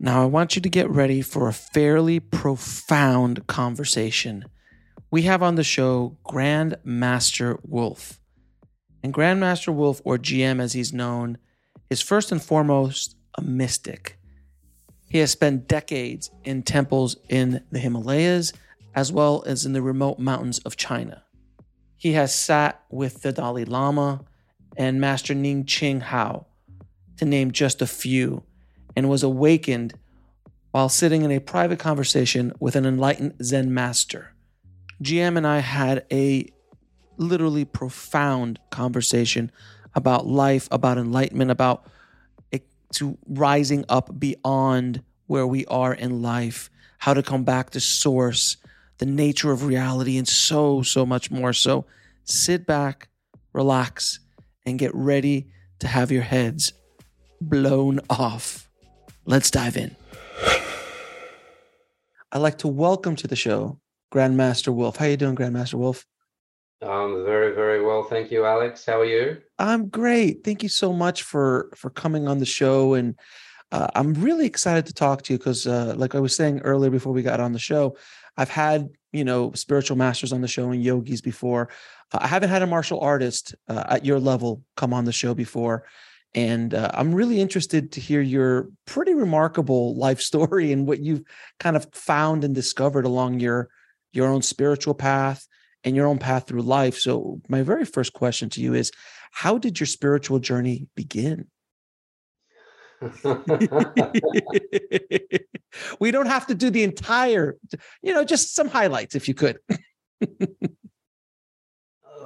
Now, I want you to get ready for a fairly profound conversation. We have on the show Grandmaster Wolf. And Grandmaster Wolf, or GM as he's known, is first and foremost a mystic. He has spent decades in temples in the Himalayas as well as in the remote mountains of China. He has sat with the Dalai Lama and Master Ni Ching Hua, to name just a few and was awakened while sitting in a private conversation with an enlightened Zen master. GM and I had a literally profound conversation about life, about enlightenment, about it, to rising up beyond where we are in life, how to come back to source, the nature of reality, and so, so much more. So sit back, relax, and get ready to have your heads blown off. Let's dive in. I'd like to welcome to the show Grandmaster Wolf. How are you doing, Grandmaster Wolf? I'm very, very well. Thank you, Alex. How are you? I'm great. Thank you so much for for coming on the show. And uh, I'm really excited to talk to you because, uh, like I was saying earlier before we got on the show, I've had you know spiritual masters on the show and yogis before. Uh, I haven't had a martial artist uh, at your level come on the show before. And uh, I'm really interested to hear your pretty remarkable life story and what you've kind of found and discovered along your your own spiritual path and your own path through life. So, my very first question to you is how did your spiritual journey begin? we don't have to do the entire, you know, just some highlights if you could.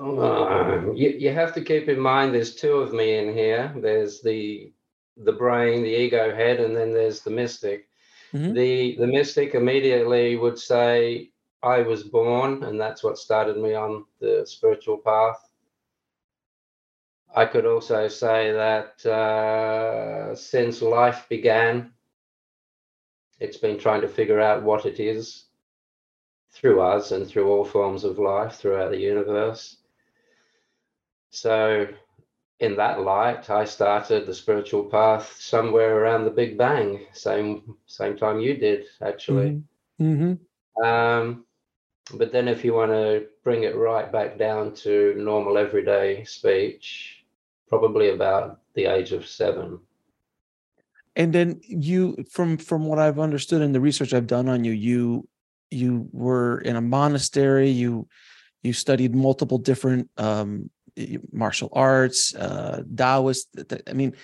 Uh, you, you have to keep in mind there's two of me in here. There's the the brain, the ego head, and then there's the mystic. Mm-hmm. The the mystic immediately would say, I was born, and that's what started me on the spiritual path. I could also say that uh, since life began, it's been trying to figure out what it is through us and through all forms of life throughout the universe. So, in that light, I started the spiritual path somewhere around the Big Bang, same same time you did, actually. Mm-hmm. mm-hmm. Um, but then, if you want to bring it right back down to normal everyday speech, probably about the age of seven. And then you, from from what I've understood in the research I've done on you, you you were in a monastery. You you studied multiple different um, martial arts, uh, Taoist. I mean,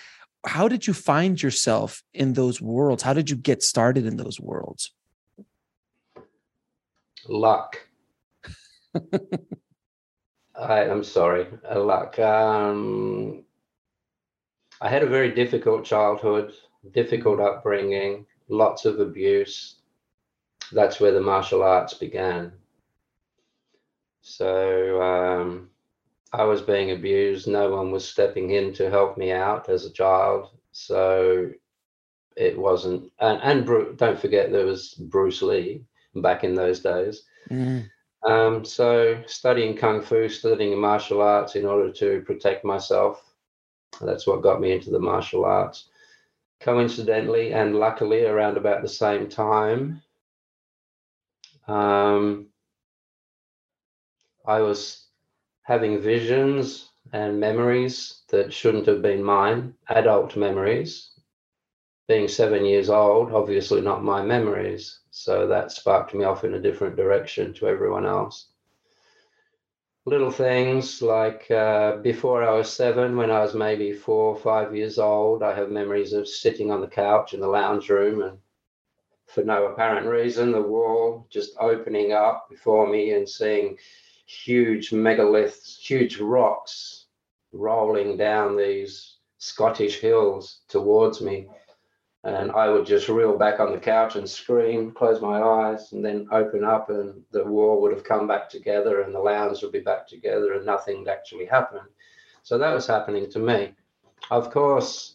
how did you find yourself in those worlds? How did you get started in those worlds? Luck. I, am sorry, uh, luck. Um, I had a very difficult childhood, difficult upbringing, lots of abuse. That's where the martial arts began. So um, I was being abused. No one was stepping in to help me out as a child. So it wasn't. And, and don't forget, there was Bruce Lee back in those days. Mm. Um, so studying kung fu, studying martial arts in order to protect myself. That's what got me into the martial arts. Coincidentally and luckily, around about the same time, um, I was having visions and memories that shouldn't have been mine, adult memories. being seven years old, obviously not my memories. So that sparked me off in a different direction to everyone else. Little things like uh, before I was seven, when I was maybe four or five years old, I have memories of sitting on the couch in the lounge room and for no apparent reason, the wall just opening up before me and seeing huge megaliths, huge rocks rolling down these Scottish hills towards me. And I would just reel back on the couch and scream, close my eyes, and then open up, and the wall would have come back together, and the lounge would be back together, and nothing actually happened. So that was happening to me. Of course,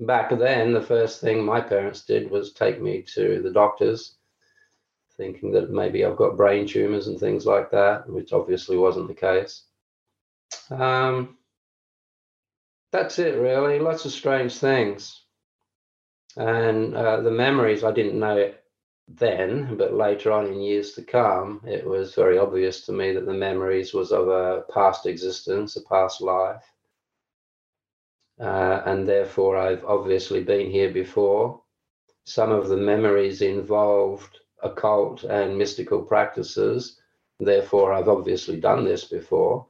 back then, the first thing my parents did was take me to the doctors, thinking that maybe I've got brain tumors and things like that, which obviously wasn't the case. Um, that's it, really. Lots of strange things. And uh, the memories, I didn't know it then, but later on in years to come, it was very obvious to me that the memories was of a past existence, a past life uh, and therefore I've obviously been here before. Some of the memories involved occult and mystical practices, therefore I've obviously done this before.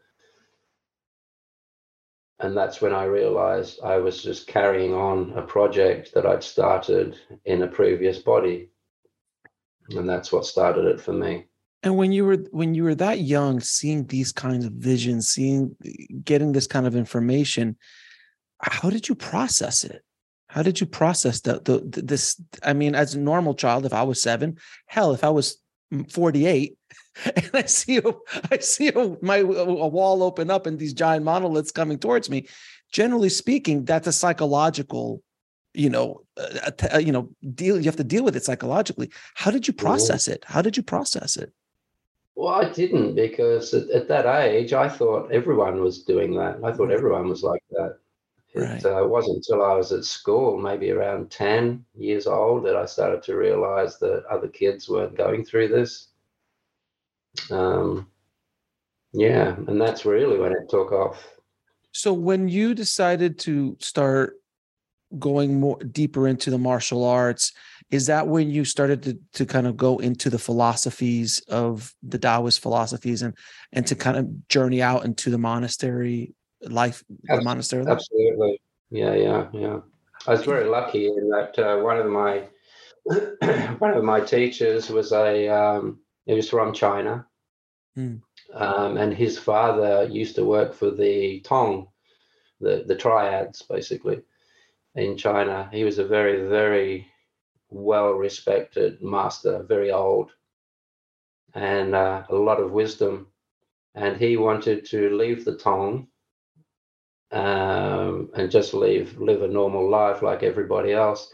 And that's when I realized I was just carrying on a project that I'd started in a previous body. And that's what started it for me. And when you were when you were that young, seeing these kinds of visions, seeing getting this kind of information, how did you process it? How did you process the, the, the this? I mean, as a normal child, if I was seven, hell, if I was mm, 48 and I see a, I see a, my a wall open up and these giant monoliths coming towards me. Generally speaking, that's a psychological, you know, uh, uh you know, deal. You have to deal with it psychologically. How did you mm-hmm. process it? How did you process it? Well, I didn't because at, at, that age, I thought everyone was doing that. I thought mm-hmm. everyone was like that. So it uh, wasn't until I was at school, maybe around 10 years old, that I started to realize that other kids weren't going through this. Um, yeah, and that's really when it took off. So when you decided to start going more deeper into the martial arts, is that when you started to, to kind of go into the philosophies of the Taoist philosophies and and to kind of journey out into the monastery life the monastery absolutely. Yeah yeah yeah. I was very lucky in that uh, one of my one of my teachers was a um, he was from china. Mm. um, and his father used to work for the tong the the triads basically in china. He was a very very well respected master very old and uh, a lot of wisdom. And he wanted to leave the tong um, and just live live a normal life like everybody else.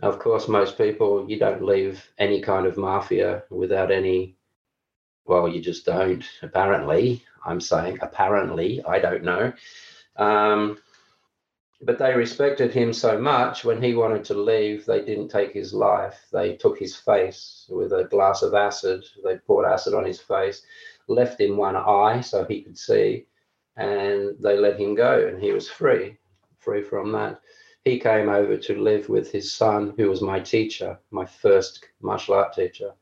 Of course, most people you don't leave any kind of mafia without any. Well, you just don't. Apparently, I'm saying apparently. I don't know. Um, but they respected him so much when he wanted to leave they didn't take his life they took his face with a glass of acid they poured acid on his face left him one eye so he could see and they let him go and he was free free from that. He came over to live with his son who was my teacher my first martial art teacher.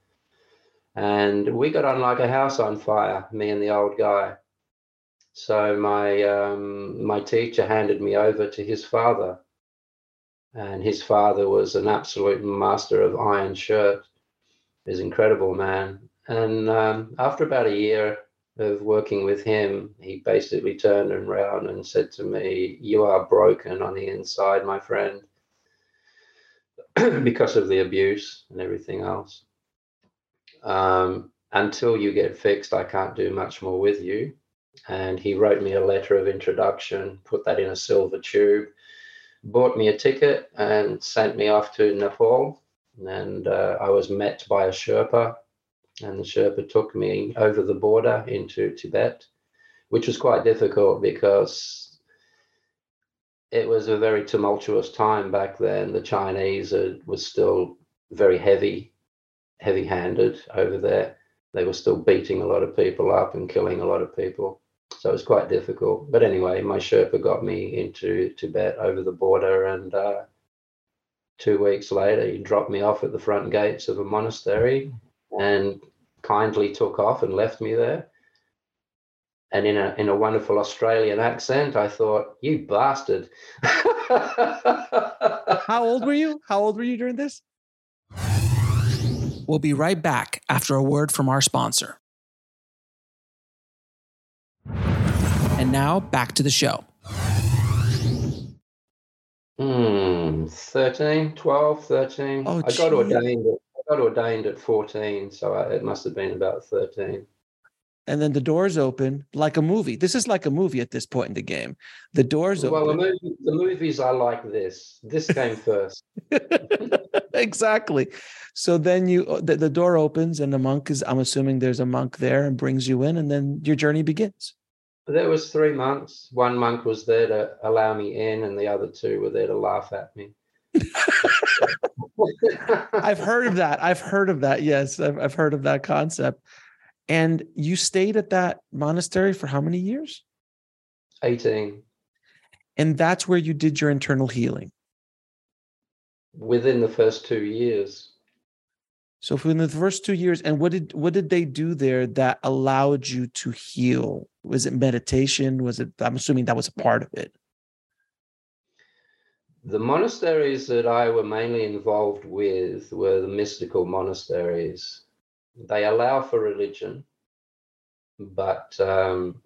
And we got on like a house on fire me and the old guy. So my um, my teacher handed me over to his father. And his father was an absolute master of iron shirt. He's an incredible man. And um, after about a year of working with him, he basically turned around and said to me, You are broken on the inside, my friend, because of the abuse and everything else. Um, until you get fixed, I can't do much more with you. And he wrote me a letter of introduction, put that in a silver tube, bought me a ticket, and sent me off to Nepal. And uh, I was met by a Sherpa and the Sherpa took me over the border into Tibet, which was quite difficult because it was a very tumultuous time back then. The Chinese was still very heavy, heavy-handed over there. They were still beating a lot of people up and killing a lot of people. So it was quite difficult. But anyway, my Sherpa got me into Tibet over the border, and uh, two weeks later, he dropped me off at the front gates of a monastery and kindly took off and left me there. And in a in a wonderful Australian accent, I thought, "You bastard!" How old were you? How old were you during this? We'll be right back after a word from our sponsor. And now back to the show. Hmm, 13, 12, 13. Oh, I got gee. ordained. Got ordained at 14, so I, it must have been about 13. And then the doors open like a movie. This is like a movie at this point in the game. The doors open. Well, the, movie, the movies are like this. This came first. exactly. So then you uh, the, the door opens and the monk is I'm assuming there's a monk there and brings you in and then your journey begins. There was three months. One monk was there to allow me in, and the other two were there to laugh at me. I've heard of that. I've heard of that. Yes, I've, I've heard of that concept. And you stayed at that monastery for how many years? 18. And that's where you did your internal healing. Within the first two years, So for the first two years, and what did what did they do there that allowed you to heal? Was it meditation? Was it? I'm assuming that was a part of it. The monasteries that I were mainly involved with were the mystical monasteries. They allow for religion, but um,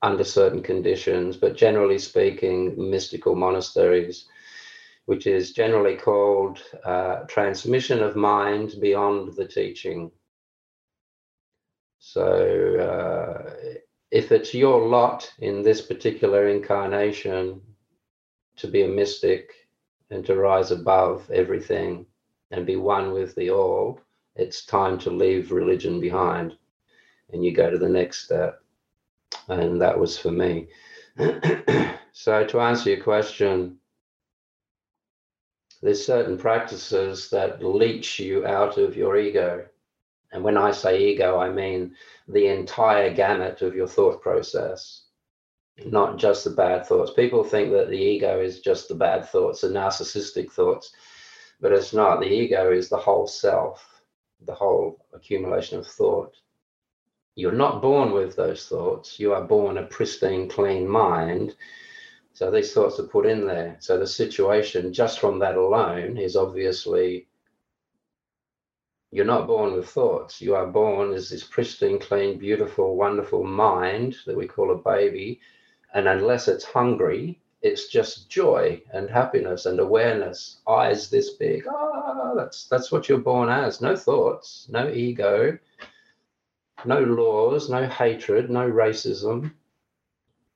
under certain conditions. But generally speaking, mystical monasteries, which is generally called uh, transmission of mind beyond the teaching. So, uh, if it's your lot in this particular incarnation to be a mystic and to rise above everything and be one with the all, it's time to leave religion behind and you go to the next step. And that was for me. so, to answer your question, there's certain practices that leech you out of your ego. And when I say ego, I mean the entire gamut of your thought process, not just the bad thoughts. People think that the ego is just the bad thoughts, the narcissistic thoughts, but it's not. The ego is the whole self, the whole accumulation of thought. You're not born with those thoughts. You are born a pristine, clean mind. So these thoughts are put in there. So the situation, just from that alone, is obviously you're not born with thoughts. You are born as this pristine, clean, beautiful, wonderful mind that we call a baby. And unless it's hungry, it's just joy and happiness and awareness. Eyes this big. Ah, that's that's what you're born as. No thoughts, no ego, no laws, no hatred, no racism,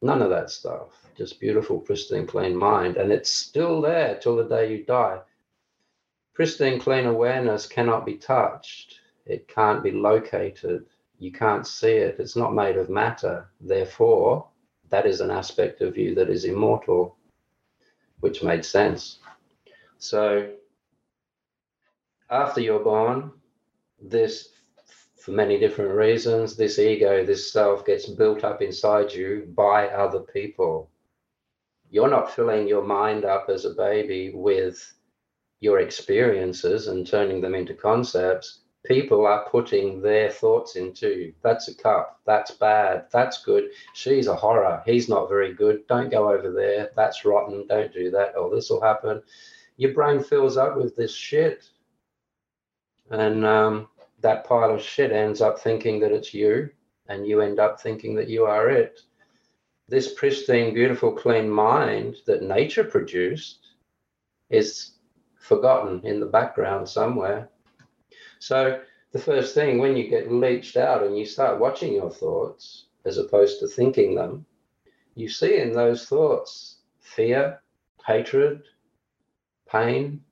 none of that stuff. Just beautiful, pristine, clean mind. And it's still there till the day you die pristine clean awareness cannot be touched it can't be located you can't see it it's not made of matter therefore that is an aspect of you that is immortal which made sense. So after you're born this for many different reasons this ego this self gets built up inside you by other people. You're not filling your mind up as a baby with your experiences and turning them into concepts, people are putting their thoughts into that's a cup, that's bad, that's good, she's a horror, he's not very good, don't go over there, that's rotten, don't do that, or this will happen. Your brain fills up with this shit. And um, that pile of shit ends up thinking that it's you, and you end up thinking that you are it. This pristine, beautiful, clean mind that nature produced is forgotten in the background somewhere. So, the first thing when you get leached out and you start watching your thoughts as opposed to thinking them, you see in those thoughts fear, hatred, pain,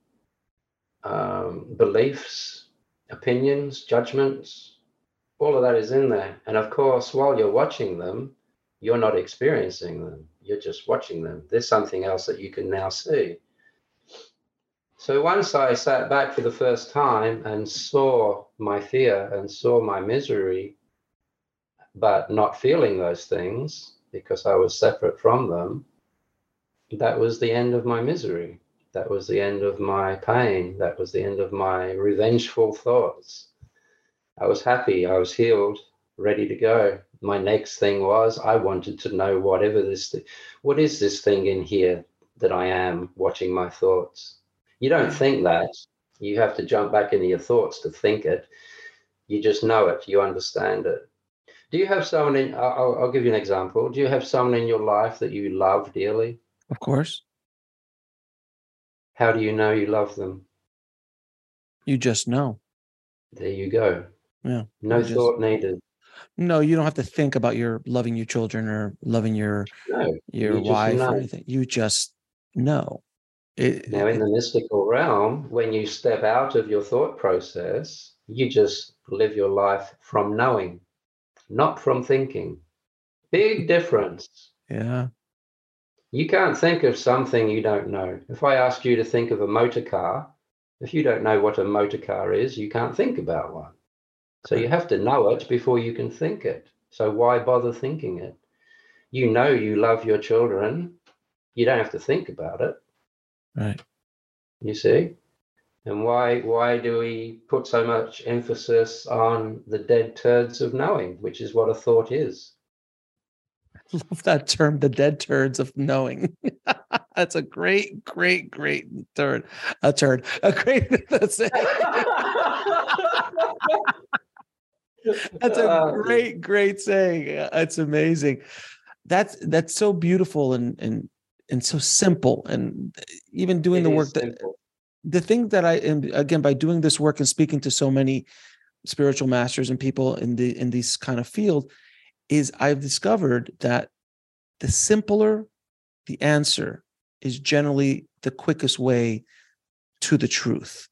um, beliefs, opinions, judgments. All of that is in there. And of course, while you're watching them, you're not experiencing them. You're just watching them. There's something else that you can now see. So once I sat back for the first time and saw my fear and saw my misery, but not feeling those things because I was separate from them, that was the end of my misery. That was the end of my pain. That was the end of my revengeful thoughts. I was happy. I was healed, ready to go. My next thing was I wanted to know whatever this, th- what is this thing in here that I am watching my thoughts? You don't think that. You have to jump back into your thoughts to think it. You just know it. You understand it. Do you have someone in? I'll, I'll give you an example. Do you have someone in your life that you love dearly? Of course. How do you know you love them? You just know. There you go. Yeah. No just- thought needed. No, you don't have to think about your loving your children or loving your No. your You wife or anything. You just know. It, Now, in the mystical realm, when you step out of your thought process, you just live your life from knowing, not from thinking. Big difference. yeah. You can't think of something you don't know. If I ask you to think of a motor car, if you don't know what a motor car is, you can't think about one. So you have to know it before you can think it. So why bother thinking it? You know you love your children. You don't have to think about it. Right. You see? And why why do we put so much emphasis on the dead turds of knowing, which is what a thought is? I Love that term, the dead turds of knowing. that's a great, great, great turd. A turd. A great that's it. That's a Uh, great, great saying. It's amazing. That's that's so beautiful and and and so simple. And even doing it the work that simple. the thing that I am again by doing this work and speaking to so many spiritual masters and people in the in this kind of field is I've discovered that the simpler the answer is generally the quickest way to the truth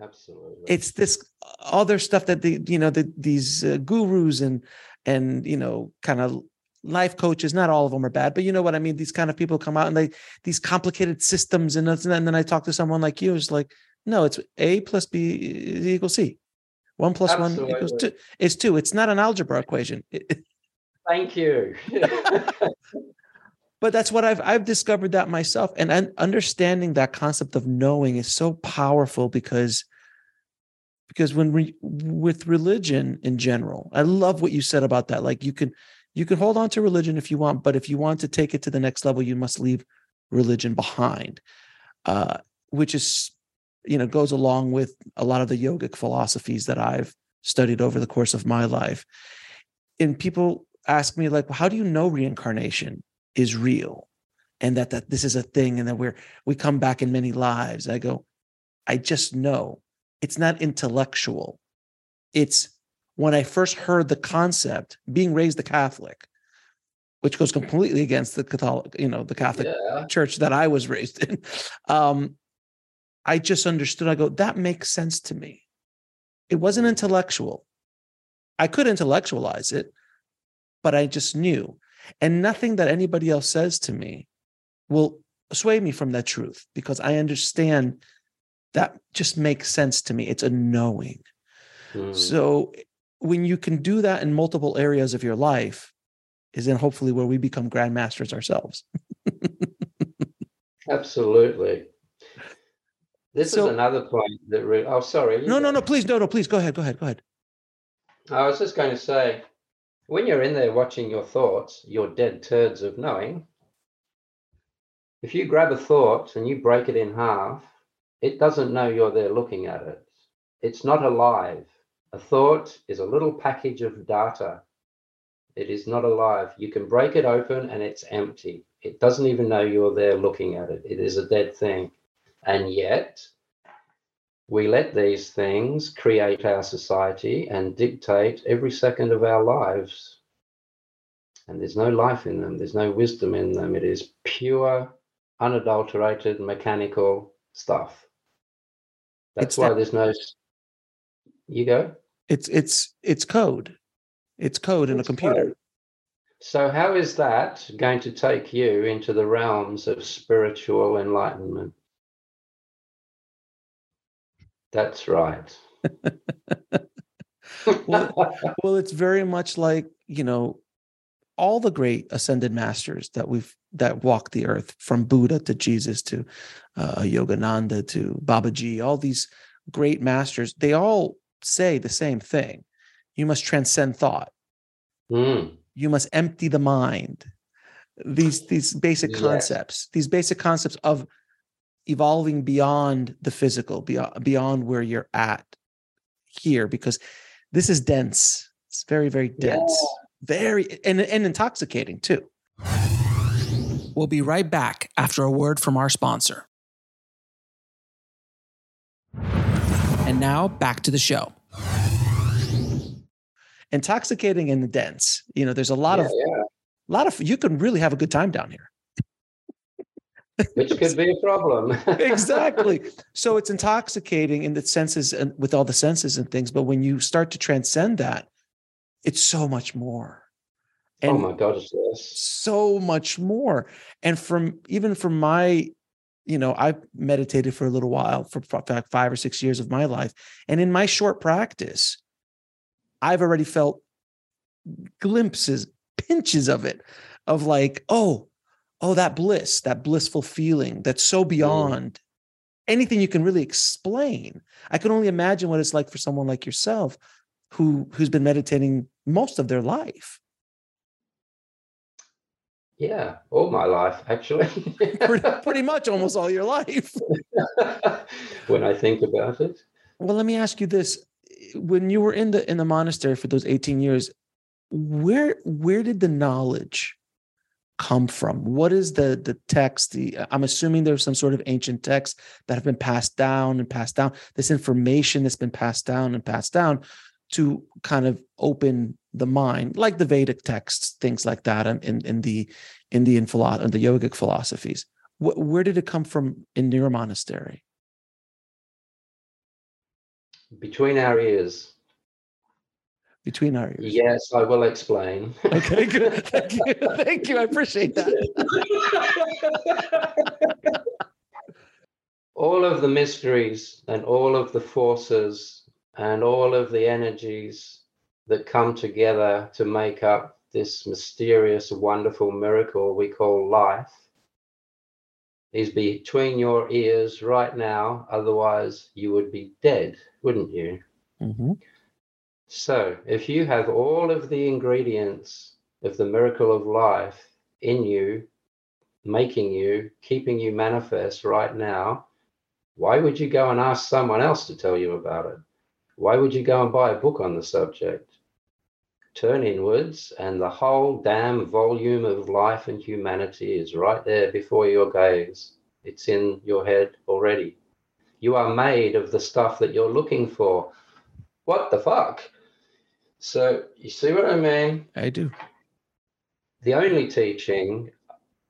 Absolutely. it's this other stuff that the you know the, these uh, gurus and and you know kind of life coaches not all of them are bad but you know what i mean these kind of people come out and they these complicated systems and, and then i talk to someone like you it's like no it's a plus b is equals c one plus one equals two is two it's not an algebra equation Thank you. but that's what I've I've discovered that myself, and un- understanding that concept of knowing is so powerful because because when we with religion in general, I love what you said about that. Like you can you can hold on to religion if you want, but if you want to take it to the next level, you must leave religion behind, uh, which is you know goes along with a lot of the yogic philosophies that I've studied over the course of my life. And people ask me like, well, how do you know reincarnation? is real and that that this is a thing and that we're we come back in many lives i go i just know it's not intellectual it's when i first heard the concept being raised a catholic which goes completely against the catholic you know the catholic yeah. church that i was raised in um i just understood i go that makes sense to me it wasn't intellectual i could intellectualize it but i just knew and nothing that anybody else says to me will sway me from that truth because I understand that just makes sense to me. It's a knowing. Mm. So when you can do that in multiple areas of your life, is then hopefully where we become grandmasters ourselves. Absolutely. This So- is another point that. Re- oh, sorry. No, no, no, please, no, no, please go ahead, go ahead, go ahead. I was just going to say, when you're in there watching your thoughts, your dead turds of knowing, if you grab a thought and you break it in half, it doesn't know you're there looking at it. It's not alive. A thought is a little package of data. It is not alive. You can break it open and it's empty. It doesn't even know you're there looking at it. It is a dead thing. And yet, we let these things create our society and dictate every second of our lives. And there's no life in them, there's no wisdom in them. It is pure, unadulterated, mechanical stuff. That's It's why that- there's no. You go. It's it's it's code. It's code in a computer. code. So, how is that going to take you into the realms of spiritual enlightenment? That's right. Well, well, it's very much like, you know, all the great ascended masters that we've that walked the earth from buddha to jesus to uh, yogananda to babaji all these great masters they all say the same thing. You must transcend thought. Mm. you must empty the mind. These these basic concepts these basic concepts of evolving beyond the physical beyond beyond where you're at here because this is dense. It's very very dense. Very and, and intoxicating too. We'll be right back after a word from our sponsor and now back to the show intoxicating and dense you know there's a lot yeah, of yeah. a lot of you can really have a good time down here which could be a problem. exactly so it's intoxicating in the senses and with all the senses and things but when you start to transcend that it's so much more oh and oh my gosh, yes. so much more and from even from my you know i meditated for a little while for five or six years of my life and in my short practice i've already felt glimpses pinches of it of like oh oh that bliss that blissful feeling that's so mm. beyond anything you can really explain. I can only imagine what it's like for someone like yourself who who's been meditating most of their life Yeah, all my life actually. pretty, pretty much almost all your life when I think about it. well let me ask you this when you were in the in the monastery for those 18 years where where did the knowledge come from what is the the text the i'm assuming there's some sort of ancient texts that have been passed down and passed down this information that's been passed down and passed down to kind of open the mind like the vedic texts things like that in in, in the indian philosophy and the yogic philosophies Wh- where did it come from in your monastery Between our ears. between our ears Yes, I will explain. Okay, good. Thank you. Thank you. I appreciate that. all of the mysteries and all of the forces and all of the energies that come together to make up this mysterious, wonderful miracle we call life is between your ears right now. Otherwise, you would be dead, wouldn't you? Mhm. So, if you have all of the ingredients of the miracle of life in you, making you, keeping you manifest right now, why would you go and ask someone else to tell you about it? Why would you go and buy a book on the subject? Turn inwards, and the whole damn volume of life and humanity is right there before your gaze. It's in your head already. You are made of the stuff that you're looking for. What the fuck? So, you see what I mean? I do. the only teaching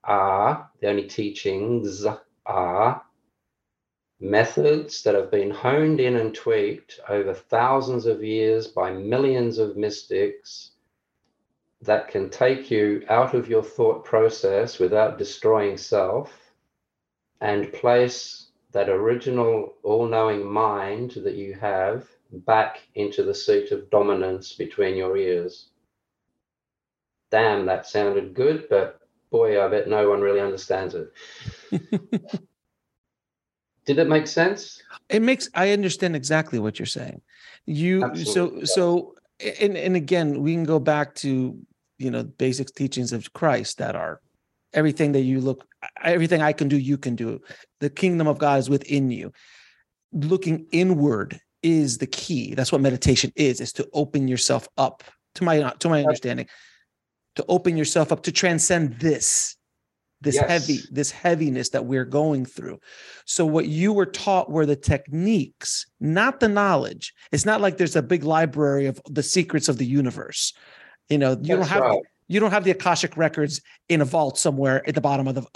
are the only teachings are methods that have been honed in and tweaked over thousands of years by millions of mystics that can take you out of your thought process without destroying self and place that original all-knowing mind that you have back into the seat of dominance between your ears damn, that sounded good, but boy, I bet no one really understands it. Did it make sense? It makes I understand exactly what you're saying. You Absolutely. so so and and again, we can go back to you know basic teachings of Christ that are everything that you look everything I can do, you can do. The kingdom of God is within you. Looking inward is the key. That's what meditation is, is to open yourself up to my to my understanding, to open yourself up to transcend this this Yes. heavy this heaviness that we're going through so what you were taught were the techniques not the knowledge it's not like there's a big library of the secrets of the universe you know you don't have right. you don't have the akashic records in a vault somewhere at the bottom of the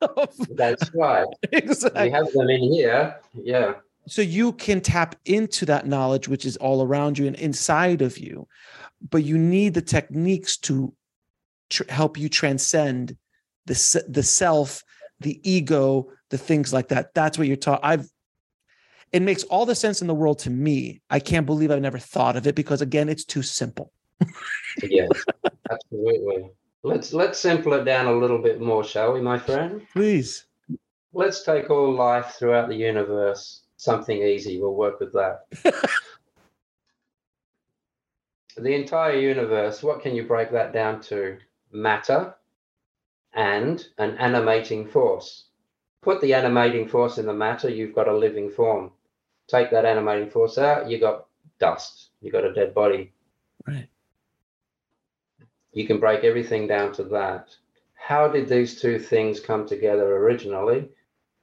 That's right. exactly We have them in here. Yeah. so you can tap into that knowledge which is all around you and inside of you but you need the techniques to tr- help you transcend the the self the ego the things like that that's what you're taught i've it makes all the sense in the world to me i can't believe i've never thought of it because again it's too simple Yes. Absolutely. Let's let's simple it down a little bit more, shall we, my friend? Please. Let's take all life throughout the universe. Something easy. We'll work with that. the entire universe, what can you break that down to? Matter and an animating force. Put the animating force in the matter, you've got a living form. Take that animating force out, you got dust. You got a dead body. Right. You can break everything down to that. How did these two things come together originally?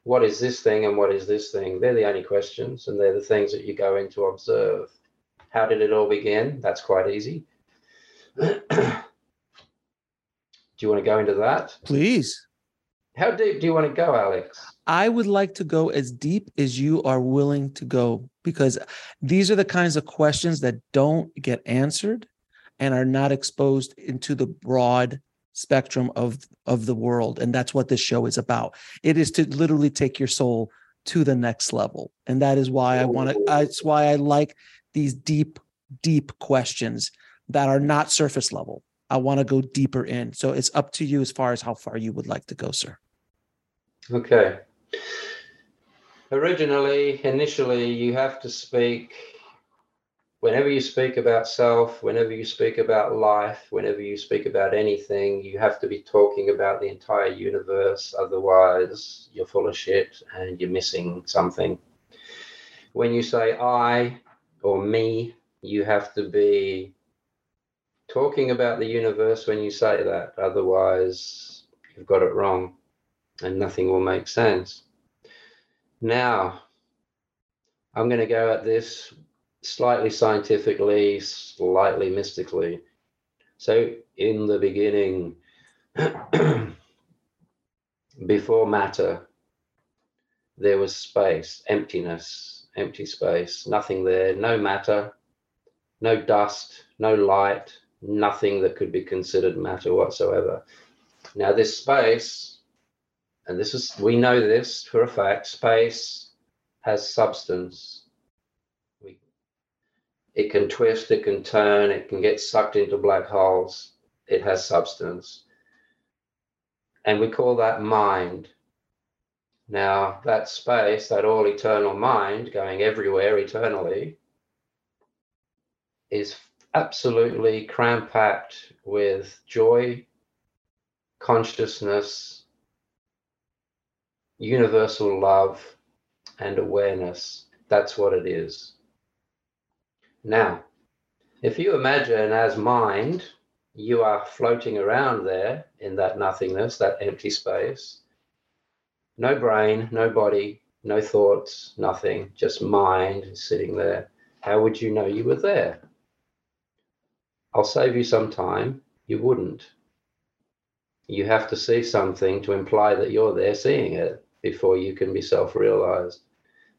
What is this thing and what is this thing? They're the only questions, and they're the things that you go in to observe. How did it all begin? That's quite easy. Do you want to go into that? Please. How deep do you want to go, Alex? I would like to go as deep as you are willing to go because these are the kinds of questions that don't get answered and are not exposed into the broad spectrum of of the world and that's what this show is about it is to literally take your soul to the next level and that is why i want to that's why i like these deep deep questions that are not surface level i want to go deeper in so it's up to you as far as how far you would like to go sir okay originally, initially, you have to speak, whenever you speak about self, whenever you speak about life, whenever you speak about anything, you have to be talking about the entire universe. Otherwise, you're full of shit and you're missing something. When you say I or me, you have to be talking about the universe when you say that. Otherwise, you've got it wrong and nothing will make sense. Now, I'm going to go at this slightly scientifically, slightly mystically. So, in the beginning, before matter, there was space, emptiness, empty space, nothing there, no matter, no dust, no light, nothing that could be considered matter whatsoever. Now, this space and this is we know this for a fact space has substance. We it can twist it can turn it can get sucked into black holes. It has substance. And we call that mind. Now that space that all eternal mind going everywhere eternally is absolutely cram packed with joy consciousness universal love and awareness. That's what it is. Now, if you imagine as mind, you are floating around there in that nothingness, that empty space. No brain, no body, no thoughts, nothing, just mind sitting there. How would you know you were there? I'll save you some time. You wouldn't. You have to see something to imply that you're there seeing it before you can be self realized.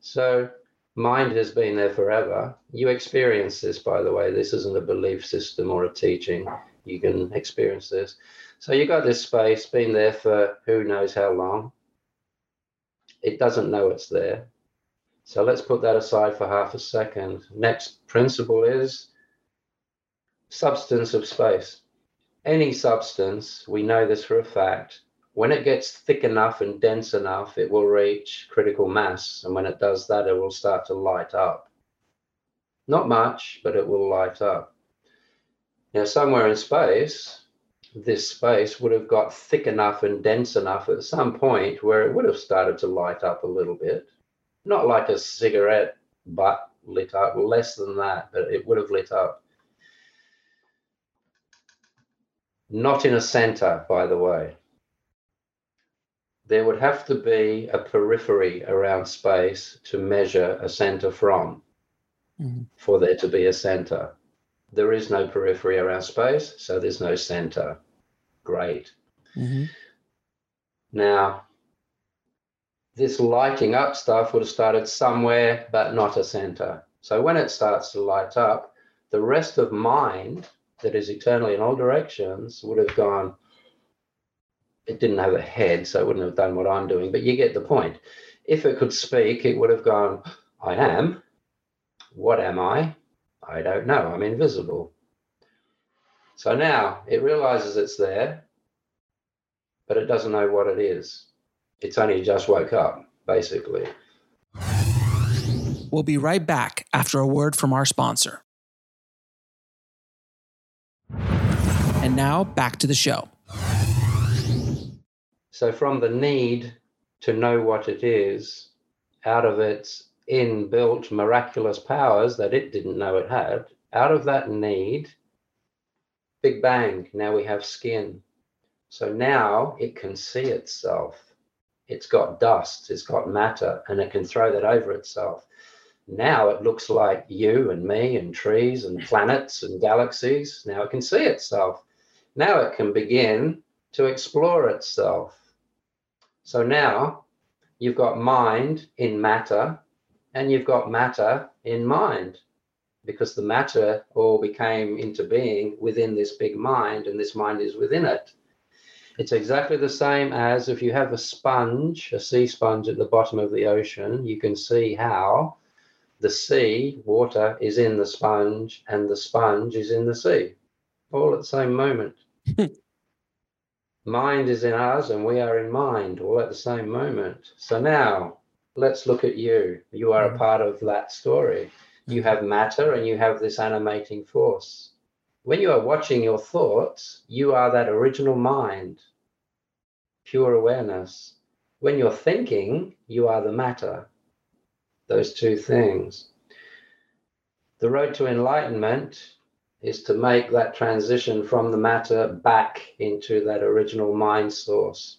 So, mind has been there forever. You experience this, by the way. This isn't a belief system or a teaching. You can experience this. So, you've got this space, been there for who knows how long. It doesn't know it's there. So, let's put that aside for half a second. Next principle is substance of space. Any substance, we know this for a fact, when it gets thick enough and dense enough, it will reach critical mass. And when it does that, it will start to light up. Not much, but it will light up. Now, somewhere in space, this space would have got thick enough and dense enough at some point where it would have started to light up a little bit. Not like a cigarette butt lit up, less than that, but it would have lit up. Not in a center, by the way there would have to be a periphery around space to measure a center from mm-hmm. for there to be a center. There is no periphery around space, so there's no center. Great. Mm-hmm. Now, this lighting up stuff would have started somewhere, but not a center. So when it starts to light up, the rest of mind that is eternally in all directions would have gone, it didn't have a head, so it wouldn't have done what I'm doing, but you get the point. If it could speak, it would have gone, I am. What am I? I don't know. I'm invisible. So now it realizes it's there, but it doesn't know what it is. It's only just woke up, basically. We'll be right back after a word from our sponsor. And now back to the show. So, from the need to know what it is, out of its inbuilt miraculous powers that it didn't know it had, out of that need, big bang, now we have skin. So now it can see itself. It's got dust, it's got matter, and it can throw that over itself. Now it looks like you and me and trees and planets and galaxies. Now it can see itself. Now it can begin to explore itself. So now you've got mind in matter and you've got matter in mind because the matter all became into being within this big mind and this mind is within it. It's exactly the same as if you have a sponge, a sea sponge at the bottom of the ocean, you can see how the sea, water, is in the sponge and the sponge is in the sea, all at the same moment. Mind is in us and we are in mind, all at the same moment. So now let's look at you. You are a mm-hmm. part of that story. You have matter and you have this animating force. When you are watching your thoughts, you are that original mind, pure awareness. When you're thinking, you are the matter. Those two things. The road to enlightenment is to make that transition from the matter back into that original mind source.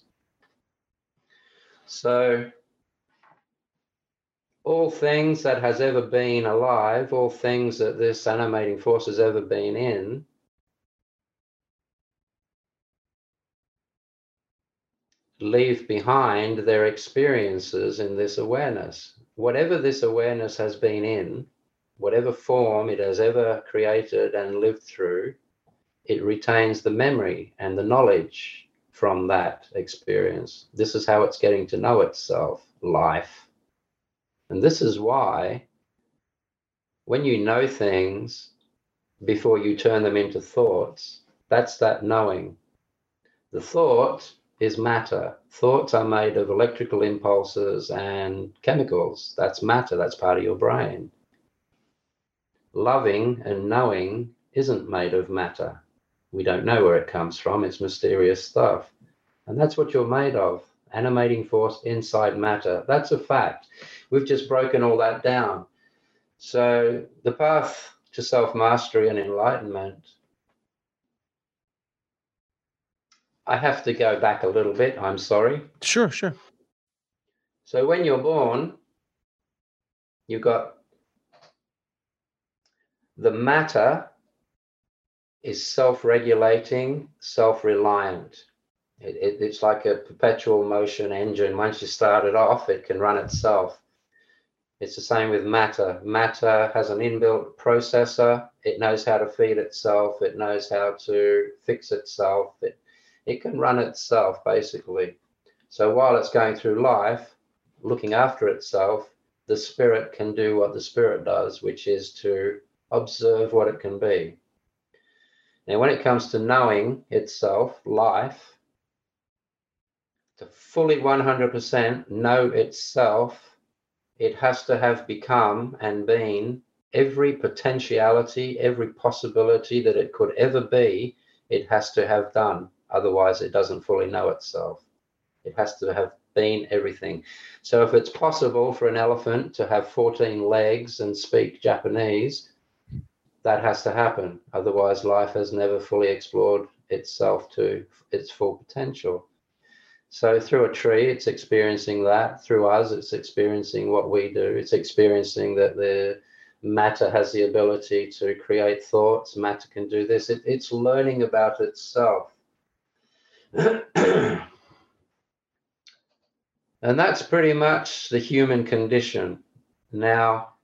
So all things that has ever been alive, all things that this animating force has ever been in, leave behind their experiences in this awareness. Whatever this awareness has been in, whatever form it has ever created and lived through, it retains the memory and the knowledge from that experience. This is how it's getting to know itself, life and this is why when you know things before you turn them into thoughts, that's that knowing. The thought is matter. Thoughts are made of electrical impulses and chemicals. That's matter, that's part of your brain. Loving and knowing isn't made of matter. We don't know where it comes from, it's mysterious stuff. And that's what you're made of animating force inside matter. That's a fact. We've just broken all that down. So the path to self mastery and enlightenment, I have to go back a little bit. I'm sorry. Sure, sure. So when you're born, you've got the matter is self regulating, self reliant. It, it, it's like a perpetual motion engine. Once you start it off, it can run itself. It's the same with matter. Matter has an inbuilt processor. It knows how to feed itself. It knows how to fix itself. It, it can run itself, basically. So while it's going through life, looking after itself, the spirit can do what the spirit does, which is to observe what it can be. Now, when it comes to knowing itself, life, to fully 100% know itself, it has to have become and been every potentiality, every possibility that it could ever be, it has to have done. Otherwise, it doesn't fully know itself. It has to have been everything. So, if it's possible for an elephant to have 14 legs and speak Japanese, that has to happen. Otherwise, life has never fully explored itself to its full potential. So through a tree, it's experiencing that. Through us, it's experiencing what we do. It's experiencing that the matter has the ability to create thoughts. Matter can do this. It, it's learning about itself. and that's pretty much the human condition. Now,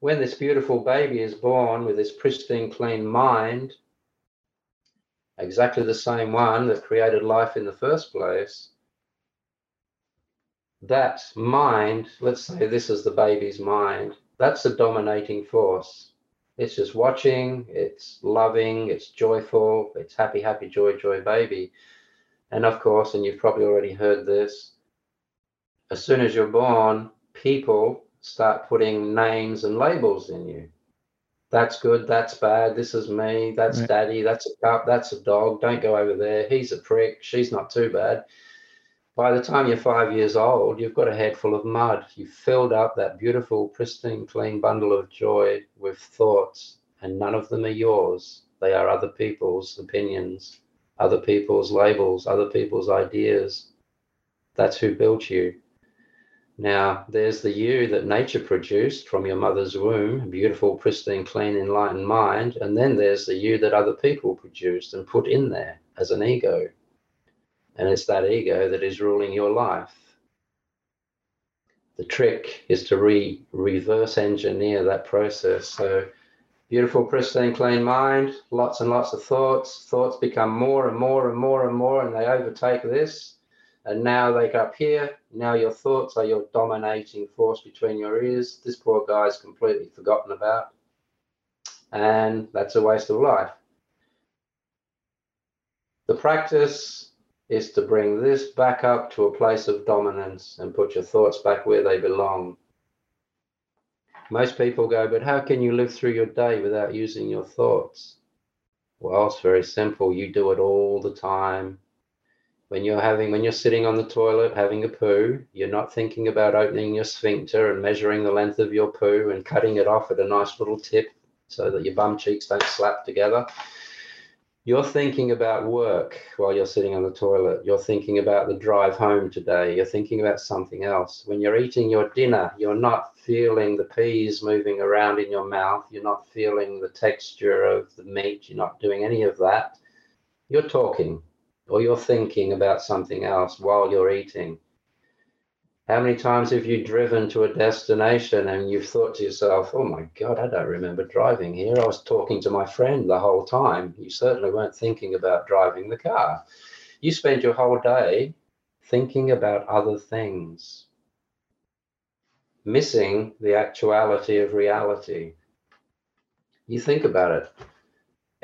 when this beautiful baby is born with this pristine, clean mind, exactly the same one that created life in the first place, that mind, let's say this is the baby's mind, that's a dominating force. It's just watching, it's loving, it's joyful, it's happy, happy, joy, joy, baby. And of course, and you've probably already heard this, as soon as you're born, people start putting names and labels in you. That's good, that's bad, this is me, that's right. daddy, that's a cup, that's a dog, don't go over there, he's a prick, she's not too bad. By the time you're five years old, you've got a head full of mud. You've filled up that beautiful, pristine, clean bundle of joy with thoughts, and none of them are yours. They are other people's opinions, other people's labels, other people's ideas. That's who built you. Now, there's the you that nature produced from your mother's womb, beautiful, pristine, clean, enlightened mind. And then there's the you that other people produced and put in there as an ego. And it's that ego that is ruling your life. The trick is to re reverse engineer that process. So, beautiful, pristine, clean mind, lots and lots of thoughts. Thoughts become more and more and more and more, and they overtake this and now they go up here. Now your thoughts are your dominating force between your ears. This poor guy's completely forgotten about. And that's a waste of life. The practice is to bring this back up to a place of dominance and put your thoughts back where they belong. Most people go, but how can you live through your day without using your thoughts? Well, it's very simple. You do it all the time when you're having when you're sitting on the toilet having a poo you're not thinking about opening your sphincter and measuring the length of your poo and cutting it off at a nice little tip so that your bum cheeks don't slap together. You're thinking about work while you're sitting on the toilet. You're thinking about the drive home today. You're thinking about something else. When you're eating your dinner you're not feeling the peas moving around in your mouth. You're not feeling the texture of the meat. You're not doing any of that. You're talking or you're thinking about something else while you're eating. How many times have you driven to a destination and you've thought to yourself, oh my God, I don't remember driving here. I was talking to my friend the whole time. You certainly weren't thinking about driving the car. You spend your whole day thinking about other things, missing the actuality of reality. You think about it.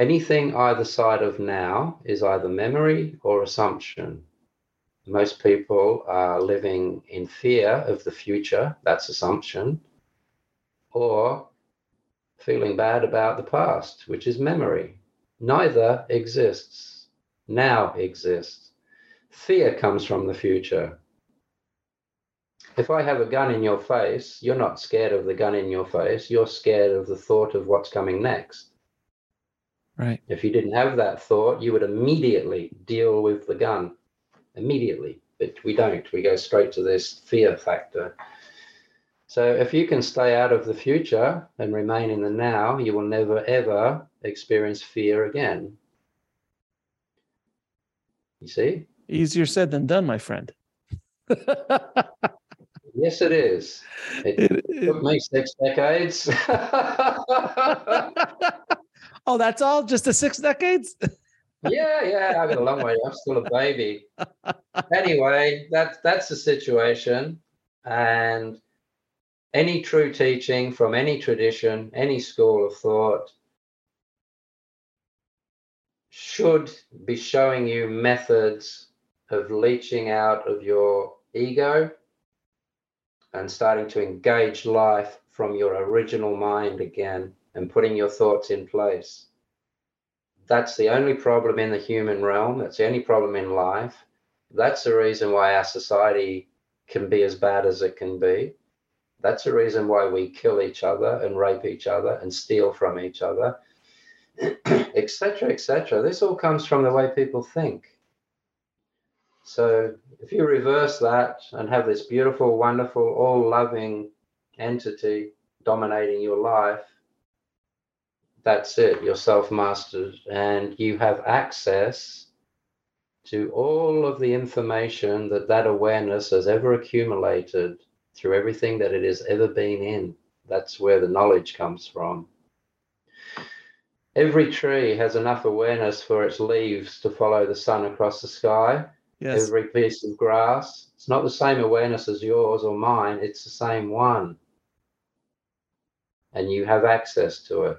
Anything either side of now is either memory or assumption. Most people are living in fear of the future, that's assumption, or feeling bad about the past, which is memory. Neither exists. Now exists. Fear comes from the future. If I have a gun in your face, you're not scared of the gun in your face, you're scared of the thought of what's coming next. Right. If you didn't have that thought, you would immediately deal with the gun. Immediately. But we don't. We go straight to this fear factor. So if you can stay out of the future and remain in the now, you will never ever experience fear again. You see? Easier said than done, my friend. yes, it is. It, it took me six decades. Oh, that's all? Just the six decades? yeah, yeah, I've got a long way. I'm still a baby. anyway, that's that's the situation. And any true teaching from any tradition, any school of thought, should be showing you methods of leaching out of your ego and starting to engage life from your original mind again and putting your thoughts in place. That's the only problem in the human realm. That's the only problem in life. That's the reason why our society can be as bad as it can be. That's the reason why we kill each other and rape each other and steal from each other, etc., etc. This all comes from the way people think. So if you reverse that and have this beautiful, wonderful, all loving entity dominating your life, that's it you're self-mastered and you have access to all of the information that that awareness has ever accumulated through everything that it has ever been in. That's where the knowledge comes from. Every tree has enough awareness for its leaves to follow the sun across the sky. Yes. every piece of grass. It's not the same awareness as yours or mine it's the same one. And you have access to it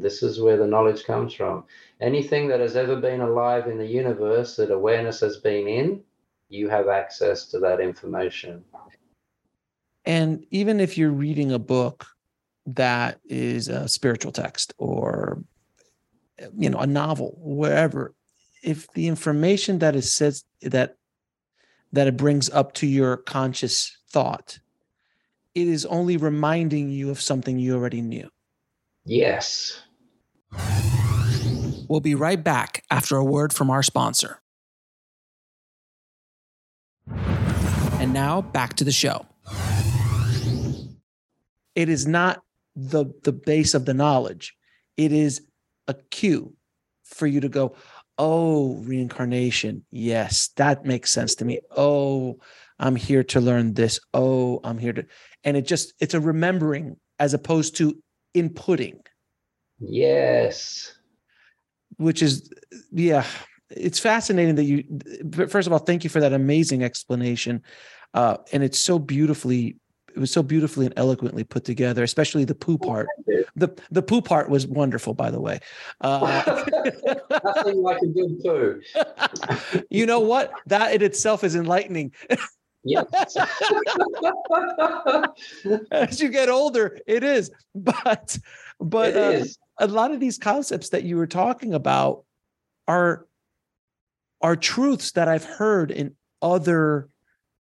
this is where the knowledge comes from. Anything that has ever been alive in the universe that awareness has been in, you have access to that information. And even if you're reading a book that is a spiritual text or you know a novel wherever if the information that is says that that it brings up to your conscious thought it is only reminding you of something you already knew yes we'll be right back after a word from our sponsor. And now back to the show. It is not the the base of the knowledge. It is a cue for you to go oh reincarnation. Yes that makes sense to me. Oh i'm here to learn this. Oh i'm here to and it just it's a remembering as opposed to inputting yes which is yeah it's fascinating that you but first of all thank you for that amazing explanation uh, and it's so beautifully it was so beautifully and eloquently put together, especially the poo part. The the poo part was wonderful, by the way. Uh, Nothing like a good poo. you know what? That in itself is enlightening. Yes. As you get older, it is. But but uh, is. A lot of these concepts that you were talking about are are truths that I've heard in other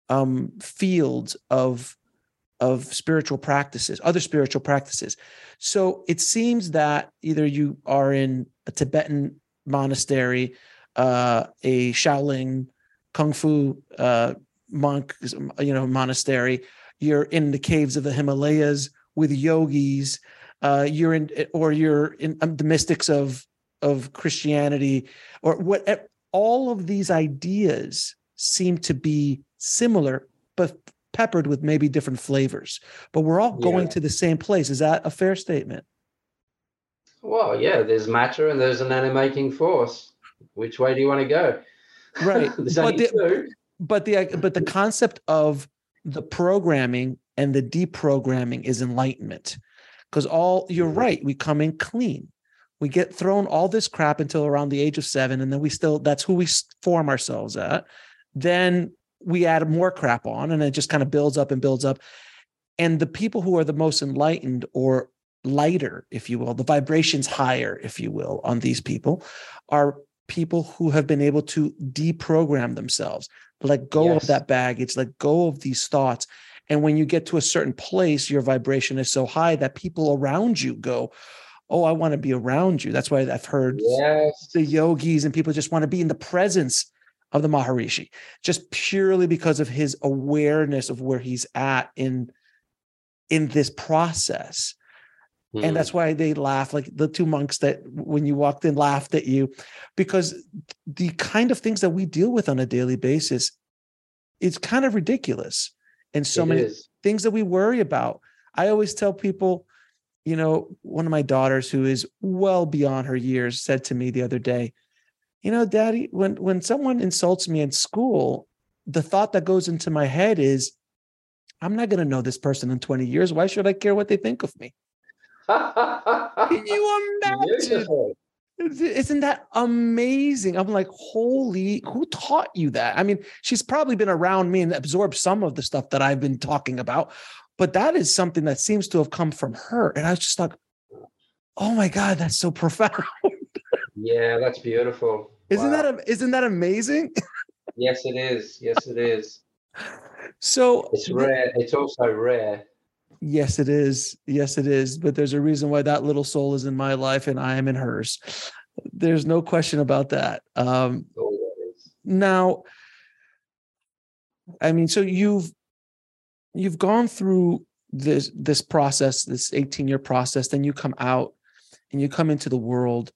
um, fields of of spiritual practices, other spiritual practices. So it seems that either you are in a Tibetan monastery, uh, a Shaolin Kung Fu uh, monk, you know, monastery. You're in the caves of the Himalayas with yogis. Uh, you're in, or you're in um, the mystics of of Christianity, or what. All of these ideas seem to be similar, but peppered with maybe different flavors, but we're all going yeah. to the same place. Is that a fair statement? Well, yeah, there's matter and there's an animating force. Which way do you want to go? Right. but, the, but the but the concept of the programming and the deprogramming is enlightenment. Because all you're right, we come in clean. We get thrown all this crap until around the age of seven, and then we still that's who we form ourselves at. Then we add more crap on and it just kind of builds up and builds up. And the people who are the most enlightened or lighter, if you will, the vibrations higher, if you will, on these people are people who have been able to deprogram themselves, let go yes. of that baggage, let go of these thoughts. And when you get to a certain place, your vibration is so high that people around you go, Oh, I want to be around you. That's why I've heard yes. the yogis and people just want to be in the presence of the Maharishi, just purely because of his awareness of where he's at in in this process. Mm. And hmm. that's why they laugh, like the two monks that when you walked in laughed at you, because the kind of things that we deal with on a daily basis, it's kind of ridiculous. And so it many is. things that we worry about. I always tell people, you know, one of my daughters who is well beyond her years said to me the other day, you know, daddy, when when someone insults me in school, the thought that goes into my head is, I'm not going to know this person in 20 years. Why should I care what they think of me? Can you imagine? Isn't that amazing? I'm like, holy, who taught you that? I mean, she's probably been around me and absorbed some of the stuff that I've been talking about, but that is something that seems to have come from her. And I was just like, oh my God, that's so profound. Yeah, that's beautiful. Isn't wow. that isn't that amazing? yes, it is. Yes, it is. So it's rare. It's also rare. Yes, it is. Yes, it is. But there's a reason why that little soul is in my life and I am in hers. There's no question about that. Um, now, I mean, so you've you've gone through this this process, this 18 year process. Then you come out and you come into the world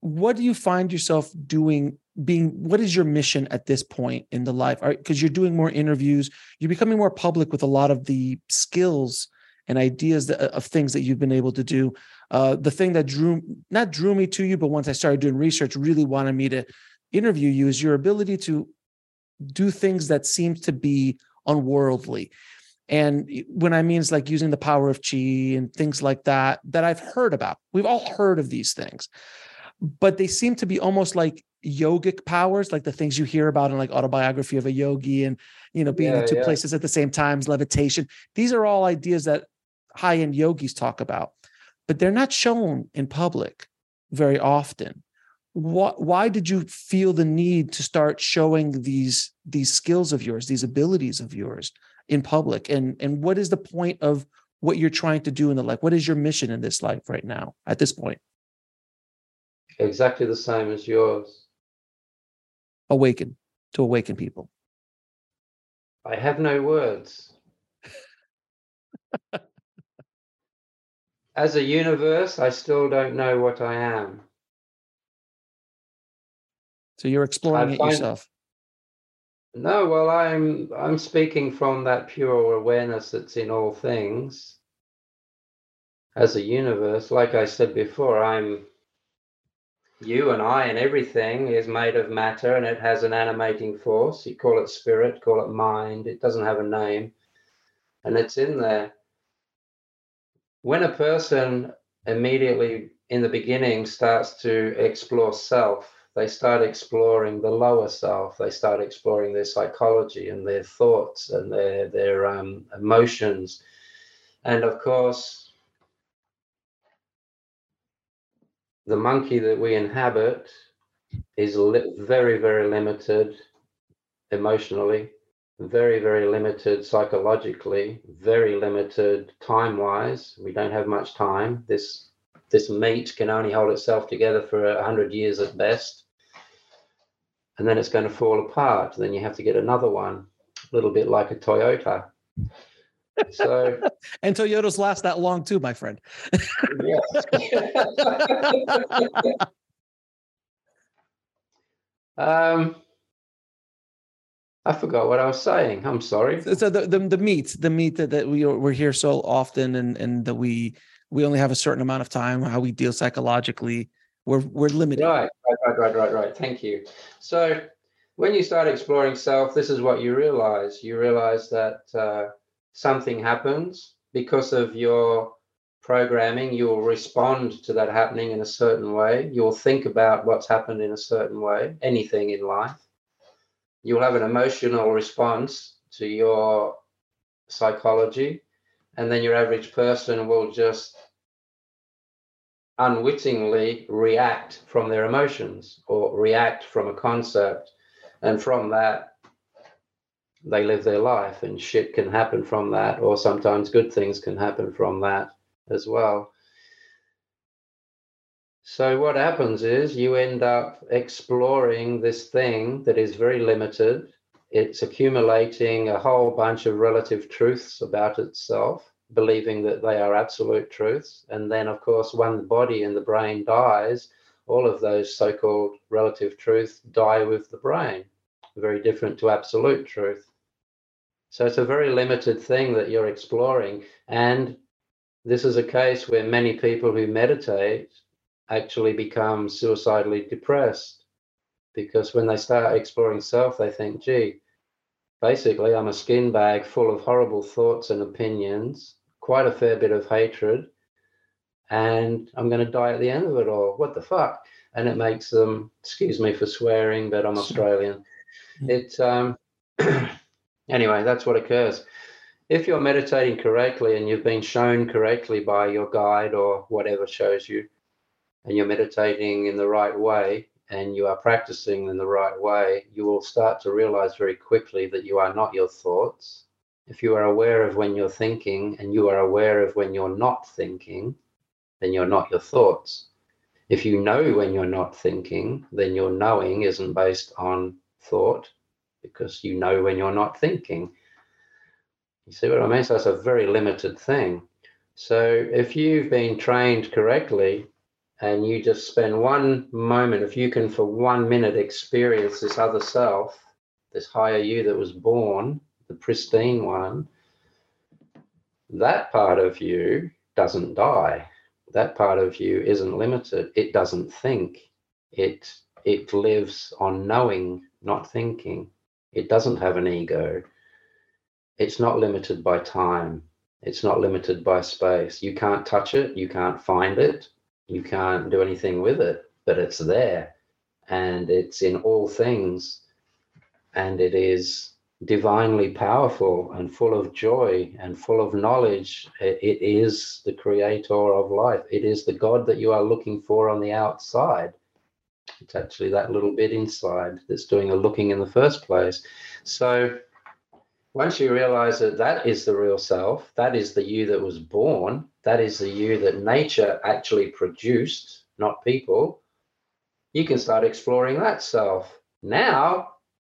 what do you find yourself doing being what is your mission at this point in the life? Because you're doing more interviews you're becoming more public with a lot of the skills and ideas that, of things that you've been able to do. Uh, the thing that drew not drew me to you but once i started doing research really wanted me to interview you is your ability to do things that seem to be unworldly. And when I mean it's like using the power of chi and things like that, that I've heard about. We've all heard of these things, but they seem to be almost like yogic powers, like the things you hear about in like autobiography of a yogi and you know being yeah, in two yeah. places at the same times, levitation. These are all ideas that high-end yogis talk about, but they're not shown in public very often. What, why did you feel the need to start showing these these skills of yours, these abilities of yours? in public and and what is the point of what you're trying to do in the life what is your mission in this life right now at this point exactly the same as yours. Awaken to awaken people. I have no words. As a universe i still don't know what i am. So you're exploring it yourself. No, well, I'm I'm speaking from that pure awareness that's in all things. As a universe, like I said before, I'm you and I and everything is made of matter and it has an animating force. You call it spirit, call it mind. It doesn't have a name, and it's in there. When a person immediately in the beginning starts to explore self they start exploring the lower self. They start exploring their psychology and their thoughts and their their um, emotions, and of course, the monkey that we inhabit is li- very very limited emotionally, very very limited psychologically, very limited time wise. We don't have much time. This this meat can only hold itself together for a hundred years at best and then it's going to fall apart. Then you have to get another one, a little bit like a Toyota. So and Toyotas last that long too, my friend. um, I forgot what I was saying. I'm sorry. So the the, the meat, the meat that, that we we're here so often, and and that we we only have a certain amount of time. How we deal psychologically we're we're limited. Right, right, right, right, right. Thank you. So when you start exploring self, this is what you realize. You realize that uh, something happens because of your programming. You'll respond to that happening in a certain way. You'll think about what's happened in a certain way. Anything in life. You'll have an emotional response to your psychology, and then your average person will just unwittingly react from their emotions or react from a concept. And from that, they live their life, and shit can happen from that, or sometimes good things can happen from that as well. So, what happens is you end up exploring this thing that is very limited. It's accumulating a whole bunch of relative truths about itself believing that they are absolute truths. And then, of course, when the body and the brain dies, all of those so called relative truths die with the brain, very different to absolute truth. So it's a very limited thing that you're exploring. And this is a case where many people who meditate actually become suicidally depressed because when they start exploring self, they think, gee, basically, I'm a skin bag full of horrible thoughts and opinions quite a fair bit of hatred, and I'm going to die at the end of it all. What the fuck? And it makes them, excuse me for swearing, but I'm Australian. Mm. It um, anyway, that's what occurs. If you're meditating correctly and you've been shown correctly by your guide or whatever shows you, and you're meditating in the right way and you are practicing in the right way, you will start to realize very quickly that you are not your thoughts if you are aware of when you're thinking and you are aware of when you're not thinking, then you're not your thoughts. If you know when you're not thinking, then your knowing isn't based on thought because you know when you're not thinking. You see what I mean? So it's a very limited thing. So if you've been trained correctly and you just spend one moment, if you can for one minute experience this other self, this higher you that was born, the pristine one, that part of you doesn't die. That part of you isn't limited. It doesn't think. It it lives on knowing, not thinking. It doesn't have an ego. it's not limited by time. It's not limited by space. You can't touch it. You can't find it. You can't do anything with it, but it's there and it's in all things. And it is divinely powerful and full of joy and full of knowledge. It, is the creator of life. It is the God that you are looking for on the outside. It's actually that little bit inside that's doing the looking in the first place. So once you realize that that is the real self, that is the you that was born, that is the you that nature actually produced, not people, you can start exploring that self. Now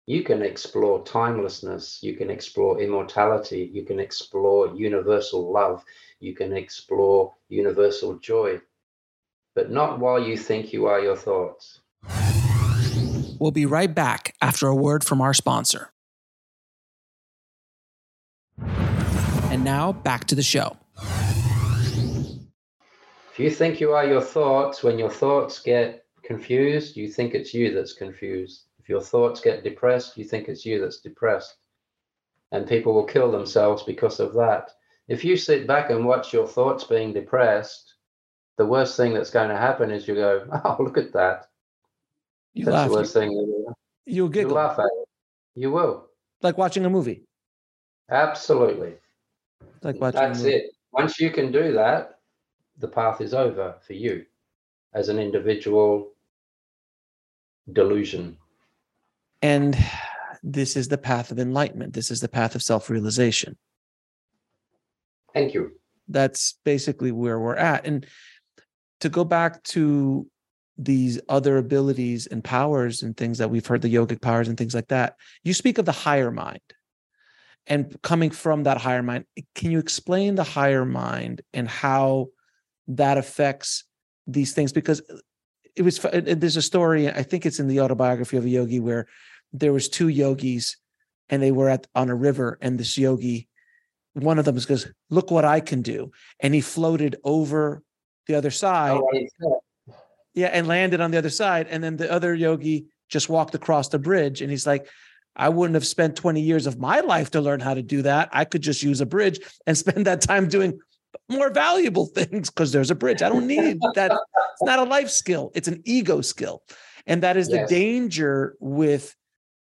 you can explore timelessness, you can explore immortality, you can explore universal love, you can explore universal joy, but not while you think you are your thoughts. We'll be right back after a word from our sponsor. And now back to the show. If you think you are your thoughts, when your thoughts get confused, you think it's you that's confused. If your thoughts get depressed, you think it's you that's depressed. And people will kill themselves because of that. If you sit back and watch your thoughts being depressed, the worst thing that's going to happen is you go, Oh, look at that. You that's laugh. the worst thing. You, You'll you laugh at it. You will. Like watching a movie. Absolutely. Like watching a That's it. Once you can do that, the path is over for you as an individual delusion. And this is the path of enlightenment. This is the path of self realization. Thank you. That's basically where we're at. And to go back to these other abilities and powers and things that we've heard, the yogic powers and things like that, you speak of the higher mind. And coming from that higher mind, eh, can you explain the higher mind and how that affects these things? Because eh, it was eh, there's a story, I think it's in the autobiography of a yogi where there was two yogis and they were at on a river and this yogi one of them goes look what i can do and he floated over the other oh, side yeah and landed on the other side and then the other yogi just walked across the bridge and he's like i wouldn't have spent 20 years of my life to learn how to do that. I could just use a bridge and spend that time doing more valuable things because there's a bridge. I don't need that. It's not a life skill. It's an ego skill. And that is Yes. the danger with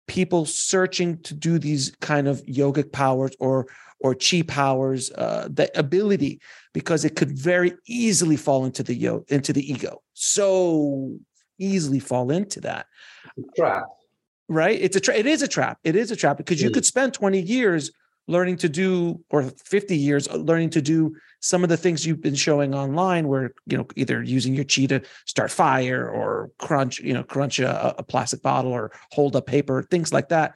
people searching to do these kind of yogic powers or or chi powers uh the ability because it could very easily fall into the yo into the ego. So easily fall into that. Trap. right? It's a trap. it is a trap. It is a trap because you could spend 20 years learning to do or 50 years learning to do some of the things you've been showing online where you know either using your chi to start fire or crunch you know crunch a, a plastic bottle or hold up paper things like that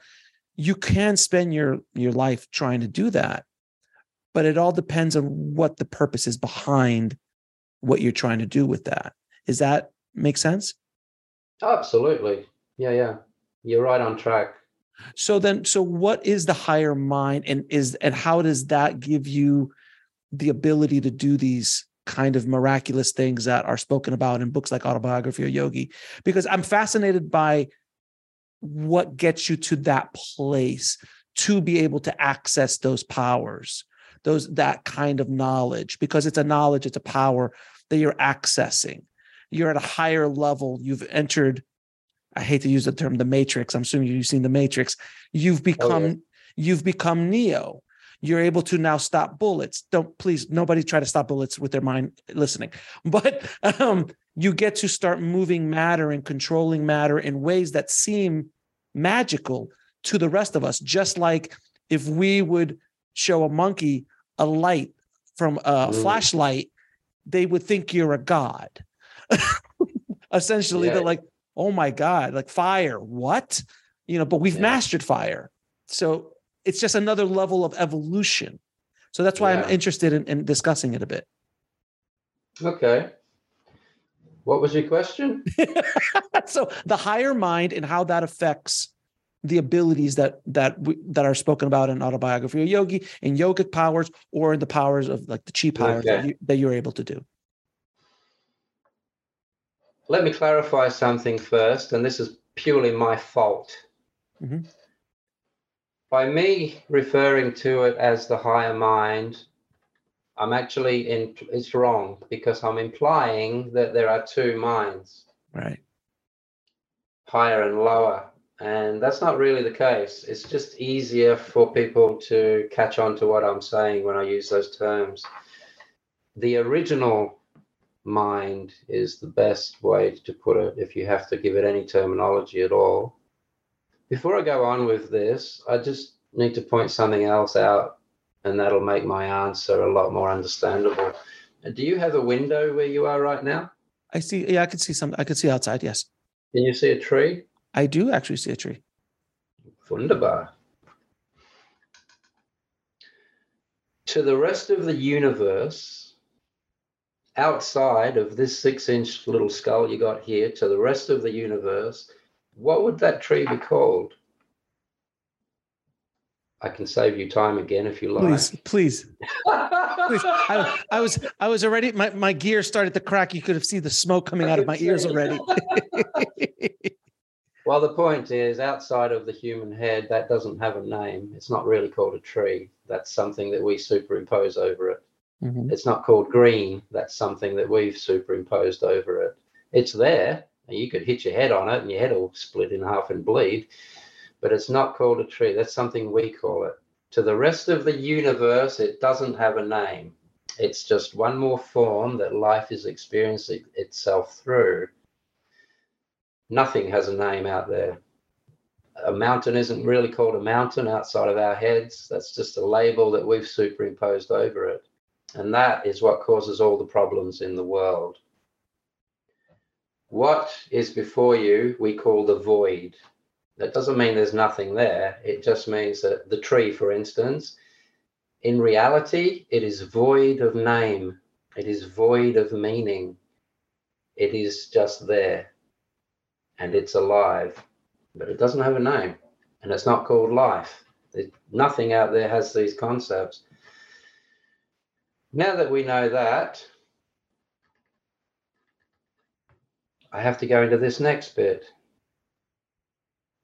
you can spend your your life trying to do that but it all depends on what the purpose is behind what you're trying to do with that is that make sense Absolutely. Yeah, yeah. You're right on track. So then, so what is the higher mind, and is and how does that give you the ability to do these kind of miraculous things that are spoken about in books like Autobiography or Yogi? Because I'm fascinated by what gets you to that place to be able to access those powers, those that kind of knowledge, because it's a knowledge, it's a power that you're accessing. You're at a higher level. You've entered I hate to use the term the matrix. I'm assuming you've seen the matrix. You've become you've become Neo. You're able to now stop bullets. Don't please nobody try to stop bullets with their mind listening. But um, you get to start moving matter and controlling matter in ways that seem magical to the rest of us. Just like if we would show a monkey a light from a Mm. flashlight, they would think you're a god. Essentially, Yeah. they're like, oh my god like fire what you know but we've Yeah. mastered fire so it's just another level of evolution so that's why Yeah. i'm interested in, in discussing it a bit Okay. What was your question? so the higher mind and how that affects the abilities that that we, that are spoken about in autobiography of yogi in yogic powers or in the powers of like the chi powers that, you, that you're able to do Let me clarify something first, and this is purely my fault. Mhm. by me referring to it as the higher mind, I'm actually in it's wrong because I'm implying that there are two minds. Right. Higher and lower. And that's not really the case. It's just easier for people to catch on to what I'm saying when I use those terms. The original mind is the best way to put it if you have to give it any terminology at all. Before I go on with this, I just need to point something else out, and that'll make my answer a lot more understandable. Do you have a window where you are right now? I see. Yeah, I can see some. I can see outside. Yes. Can you see a tree? I do actually see a tree. Wunderbar. To the rest of the universe, outside of this six inch little skull you got here, to the rest of the universe, what would that tree be called? I can save you time again if you like. Please, please, please. I, I, was, I was already. My my gear started to crack. You could have seen the smoke coming out of my ears already. well, the point is, outside of the human head, that doesn't have a name. It's not really called a tree. That's something that we superimpose over it. Mm-hmm. It's not called green. That's something that we've superimposed over it. It's there, you could hit your head on it and your head will split in half and bleed, but it's not called a tree. That's something we call it. To the rest of the universe, it doesn't have a name. It's just one more form that life is experiencing itself through. Nothing has a name out there. A mountain isn't really called a mountain outside of our heads. That's just a label that we've superimposed over it. And that is what causes all the problems in the world. What is before you, we call the void. That doesn't mean there's nothing there. It just means that the tree, for instance, in reality, it is void of name, it is void of meaning. It is just there and it's alive, but it doesn't have a name and it's not called life. There's nothing out there has these concepts. Now that we know that, I have to go into this next bit.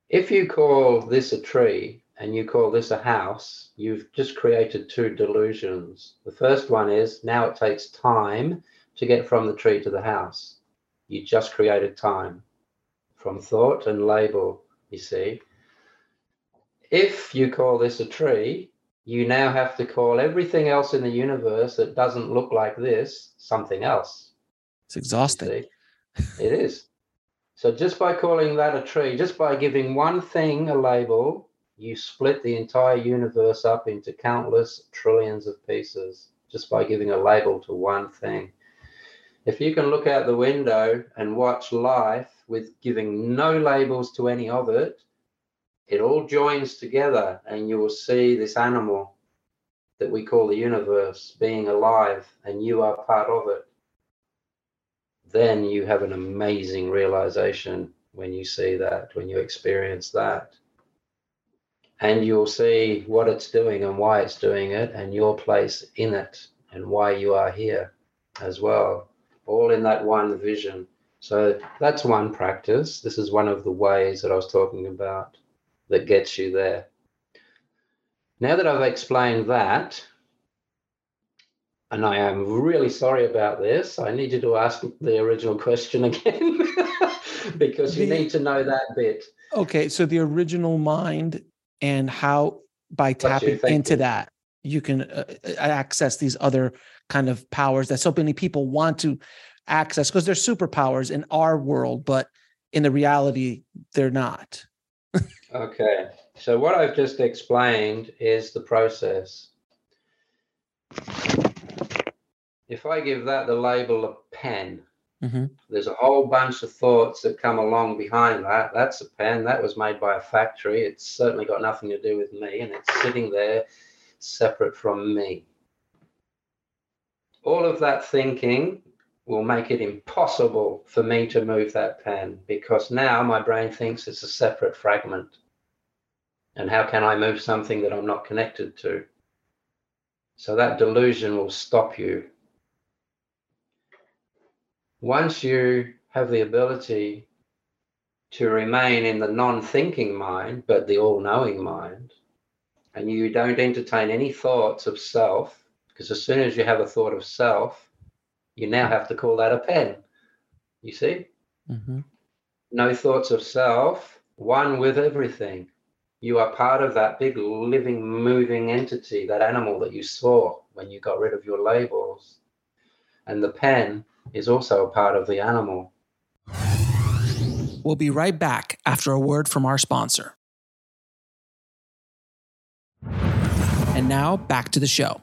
If you call this a tree and you call this a house, you've just created two delusions. The first one is now it takes time to get from the tree to the house. You just created time from thought and label, you see. If you call this a tree, you now have to call everything else in the universe that doesn't look like this something else. It's exhausting. It is. So just by calling that a tree, just by giving one thing a label, you split the entire universe up into countless trillions of pieces just by giving a label to one thing. If you can look out the window and watch life with giving no labels to any of it, it all joins together and you will see this animal that we call the universe being alive and you are part of it then you have an amazing realization when you see that, when you experience that. And you'll see what it's doing and why it's doing it and your place in it and why you are here as well, all in that one vision. So that's one practice. This is one of the ways that I was talking about that gets you there. Now that I've explained that, and I am really sorry about this. I need you to ask the original question again because you the, need to know that bit. Okay, so the original mind and how by tapping into that you can uh, uh, access these other kind of powers that so many people want to access because they're superpowers in our world, but in the reality they're not. okay, so what I've just explained is the process if I give that the label of pen, mm-hmm. there's a whole bunch of thoughts that come along behind that. That's a pen that was made by a factory. It's certainly got nothing to do with me, and it's sitting there separate from me. All of that thinking will make it impossible for me to move that pen because now my brain thinks it's a separate fragment. And how can I move something that I'm not connected to? So that delusion will stop you once you have the ability to remain in the non thinking mind, but the all knowing mind, and you don't entertain any thoughts of self, because as soon as you have a thought of self, you now have to call that a pen. You see? Mm-hmm. No thoughts of self, one with everything. You are part of that big living, moving entity, that animal that you saw when you got rid of your labels. And the pen is also a part of the animal. We'll be right back after a word from our sponsor. And now back to the show.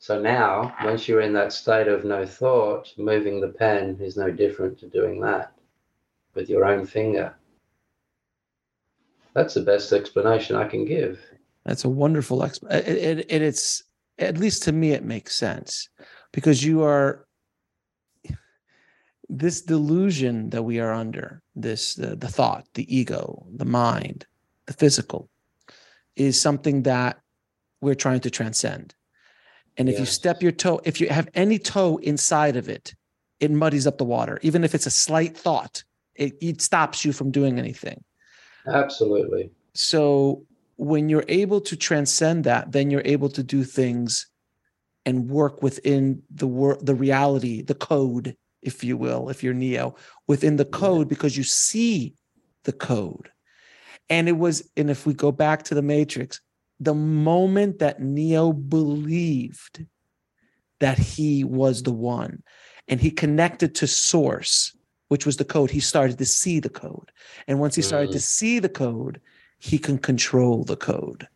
So now, once you're in that state of no thought, moving the pen is no different to doing that with your own finger. That's the best explanation I can give. That's a wonderful explanation. It, it, it, it's at least to me, it makes sense because you are this delusion that we are under. This the, the thought, the ego, the mind, the physical, is something that we're trying to transcend. And if yes. you step your toe, if you have any toe inside of it, it muddies up the water. Even if it's a slight thought, it, it stops you from doing anything. Absolutely. So when you're able to transcend that, then you're able to do things and work within the world, the reality, the code, if you will, if you're Neo, within the code because you see the code. And it was, and if we go back to the Matrix, the moment that Neo believed that he was the one and he connected to source, which was the code, he started to see the code. And once he started to see the code, he can control the code.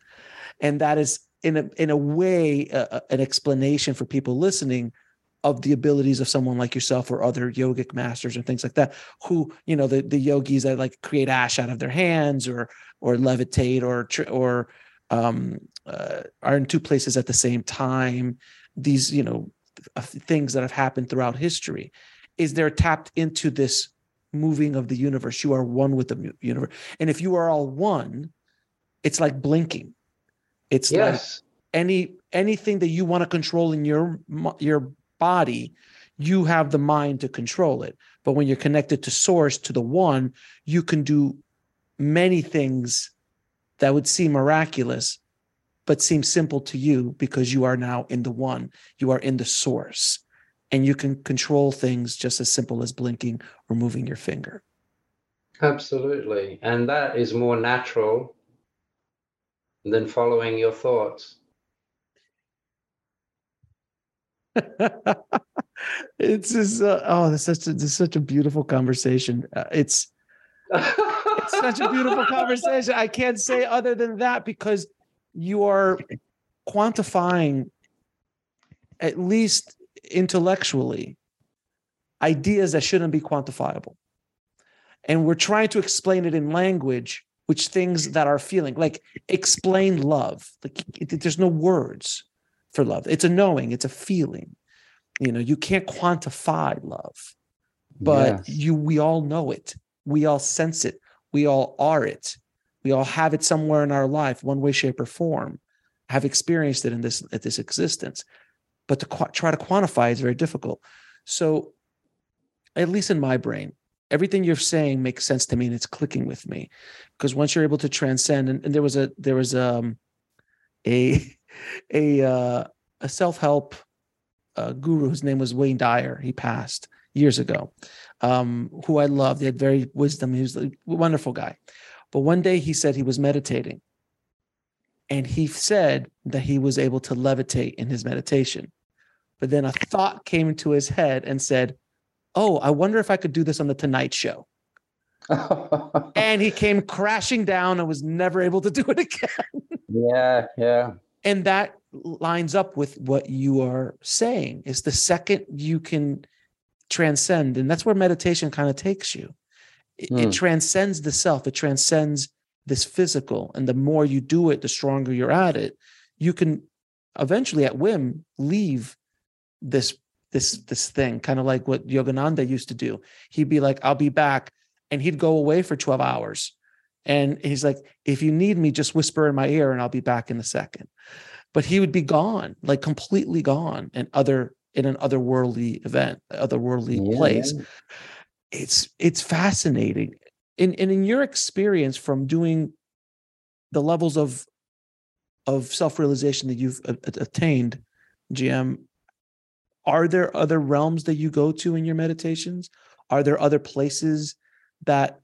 And that is in a in a way uh, an explanation for people listening of the abilities of someone like yourself or other yogic masters and things like that who you know the the yogis that like create ash out of their hands or or levitate or or um, uh, are in two places at the same time. These, you know, things that have happened throughout history, is they're tapped into this moving of the universe. You are one with the universe, and if you are all one, it's like blinking. It's yes. like any anything that you want to control in your your body, you have the mind to control it. But when you're connected to source, to the one, you can do many things that would seem miraculous, but seem simple to you because you are now in the one, you are in the source, and you can control things just as simple as blinking or moving your finger. Absolutely. And that is more natural than following your thoughts. it's just uh, oh, this is such a, this is such a beautiful conversation. Uh, it's it's such a beautiful conversation. I can't say other than that because you are quantifying, at least intellectually, ideas that shouldn't be quantifiable. And we're trying to explain it in language, which things that are feeling like explain love. Like there's no words for love. It's a knowing, it's a feeling. You know, you can't quantify love, but yes. you we all know it. We all sense it. We all are it. We all have it somewhere in our life, one way, shape, or form, have experienced it in this at this existence. But to qu- try to quantify is very difficult. So, at least in my brain, everything you're saying makes sense to me and it's clicking with me. Because once you're able to transcend, and, and there was a there was um a a uh, a self help uh, guru. whose name was Wayne Dyer. He passed years ago, um, who I loved. He had very wisdom. He was a wonderful guy. But one day he said he was meditating. And he said that he was able to levitate in his meditation. But then a thought came into his head and said, Oh, I wonder if I could do this on the Tonight Show. and he came crashing down and was never able to do it again. yeah, yeah. And that lines up with what you are saying is the second you can transcend and that's where meditation kind of takes you it, mm. it, hmm. transcends the self it transcends this physical and the more you do it the stronger you're at it you can eventually at whim leave this this this thing kind of like what yogananda used to do he'd be like i'll be back and he'd go away for 12 hours and he's like if you need me just whisper in my ear and i'll be back in a second but he would be gone like completely gone and other in an otherworldly event, otherworldly yeah. place. It's it's fascinating. In and in your experience from doing the levels of of self-realization that you've attained gm are there other realms that you go to in your meditations? Are there other places that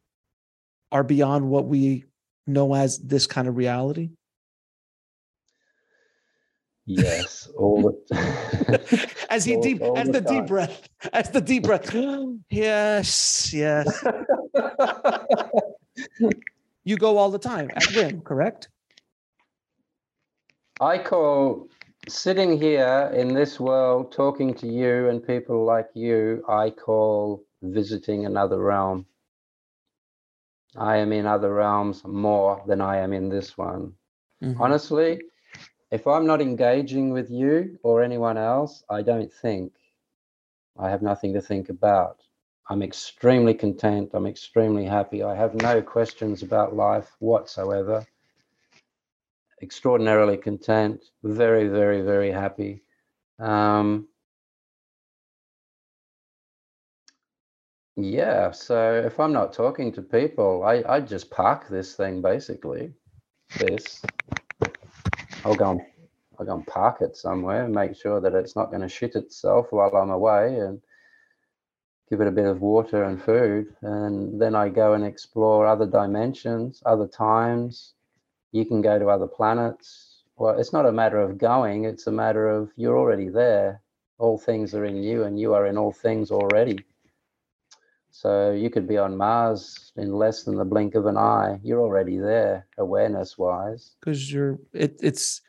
are beyond what we know as this kind of reality? Yes, all the as he All- deep all as the the deep breath as the deep breath. Yes yes. You go all the time at whim correct? I call sitting here in this world, talking to you and people like you, I call visiting another realm. I am in other realms more than I am in this one. Mhm. Honestly, if I'm not engaging with you or anyone else, I don't think. I have nothing to think about. I'm extremely content. I'm extremely happy. I have no questions about life whatsoever. Extraordinarily content. Very, very, very happy. Um, yeah, so if I'm not talking to people, I, I just park this thing basically. This. I'll go and I'll go and park it somewhere make sure that it's not going to shit itself while I'm away and give it a bit of water and food. And then I go and explore other dimensions, other times. You can go to other planets. Well, it's not a matter of going, it's a matter of you're already there. All things are in you and you are in all things already. So you could be on Mars in less than the blink of an eye. You're already there, awareness wise. because you're it, it's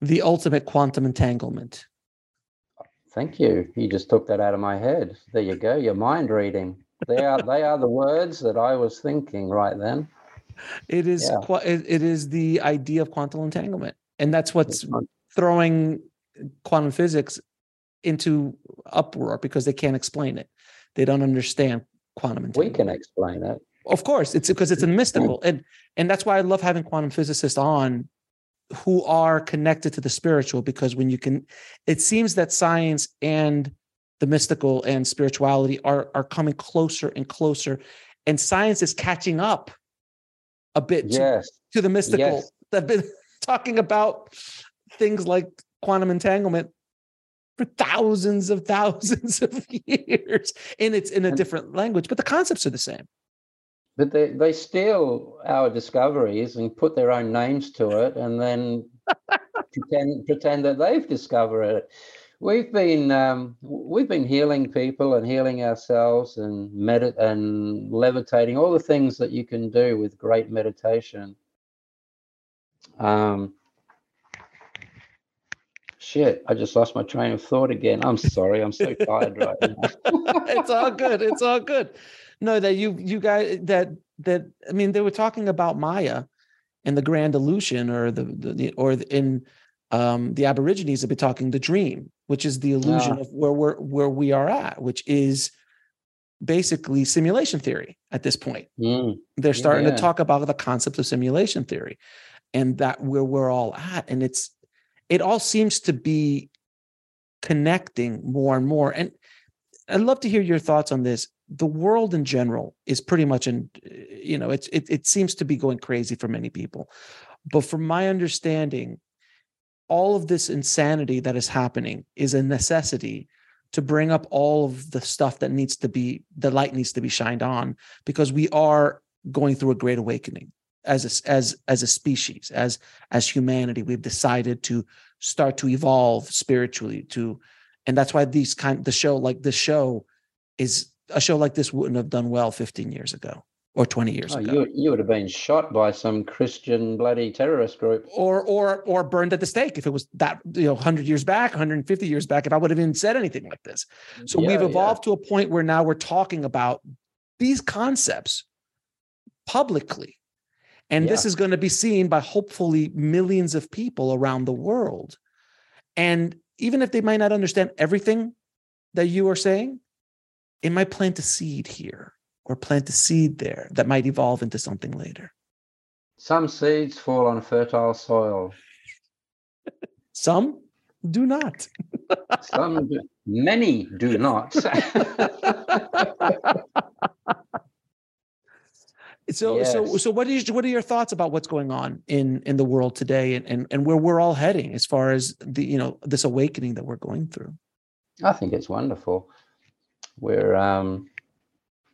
the ultimate quantum entanglement Thank you. You just took that out of my head. There you go. Your mind reading. They are they are the words that I was thinking right then. It is Yeah. it is the idea of quantum entanglement and that's what's throwing quantum physics into uproar because they can't explain it they don't understand quantum entanglement. We can explain it. of course it's because it's a mystical and and that's why i love having quantum physicists on who are connected to the spiritual because when you can it seems that science and the mystical and spirituality are are coming closer and closer and science is catching up a bit to, Yes. to the mystical Yes. they've been talking about things like quantum entanglement for thousands of thousands of years and it's in a different language but the concepts are the same But they, they steal our discoveries and put their own names to it and then pretend pretend that they've discovered it. We've been um, we've been healing people and healing ourselves and medit and levitating, all the things that you can do with great meditation. Um, shit, I just lost my train of thought again. I'm sorry, I'm so tired right now. it's all good. It's all good. No, that you you guys that that I mean they were talking about Maya and the grand illusion or the, the, the or the, in um the aborigines have been talking the dream which is the illusion Ah. of where we're where we are at which is basically simulation theory at this point Mm, they're starting Yeah. to talk about the concept of simulation theory and that where we're all at and it's it all seems to be connecting more and more and i'd love to hear your thoughts on this the world in general is pretty much in you know it's it, it seems to be going crazy for many people but from my understanding all of this insanity that is happening is a necessity to bring up all of the stuff that needs to be the light needs to be shined on because we are going through a great awakening as a, as as a species as as humanity. We've decided to start to evolve spiritually to and that's why these kind the show like this show is a show like this wouldn't have done well 15 years ago or 20 years Oh, ago. you, you would have been shot by some Christian bloody terrorist group. or or or burned at the stake if it was that you know 100 years back 150 years back if i would have even said anything like this. So Yeah, we've yeah. evolved to a point where now we're talking about these concepts publicly. And this is going to be seen by hopefully millions of people around the world. And even if they might not understand everything that you are saying it might plant a seed here or plant a seed there that might evolve into something later Some seeds fall on fertile soil. some do not Some, do, many do not. So yes. so so what is what are your thoughts about what's going on in in the world today and, and and where we're all heading as far as the you know this awakening that we're going through? I think it's wonderful. We're um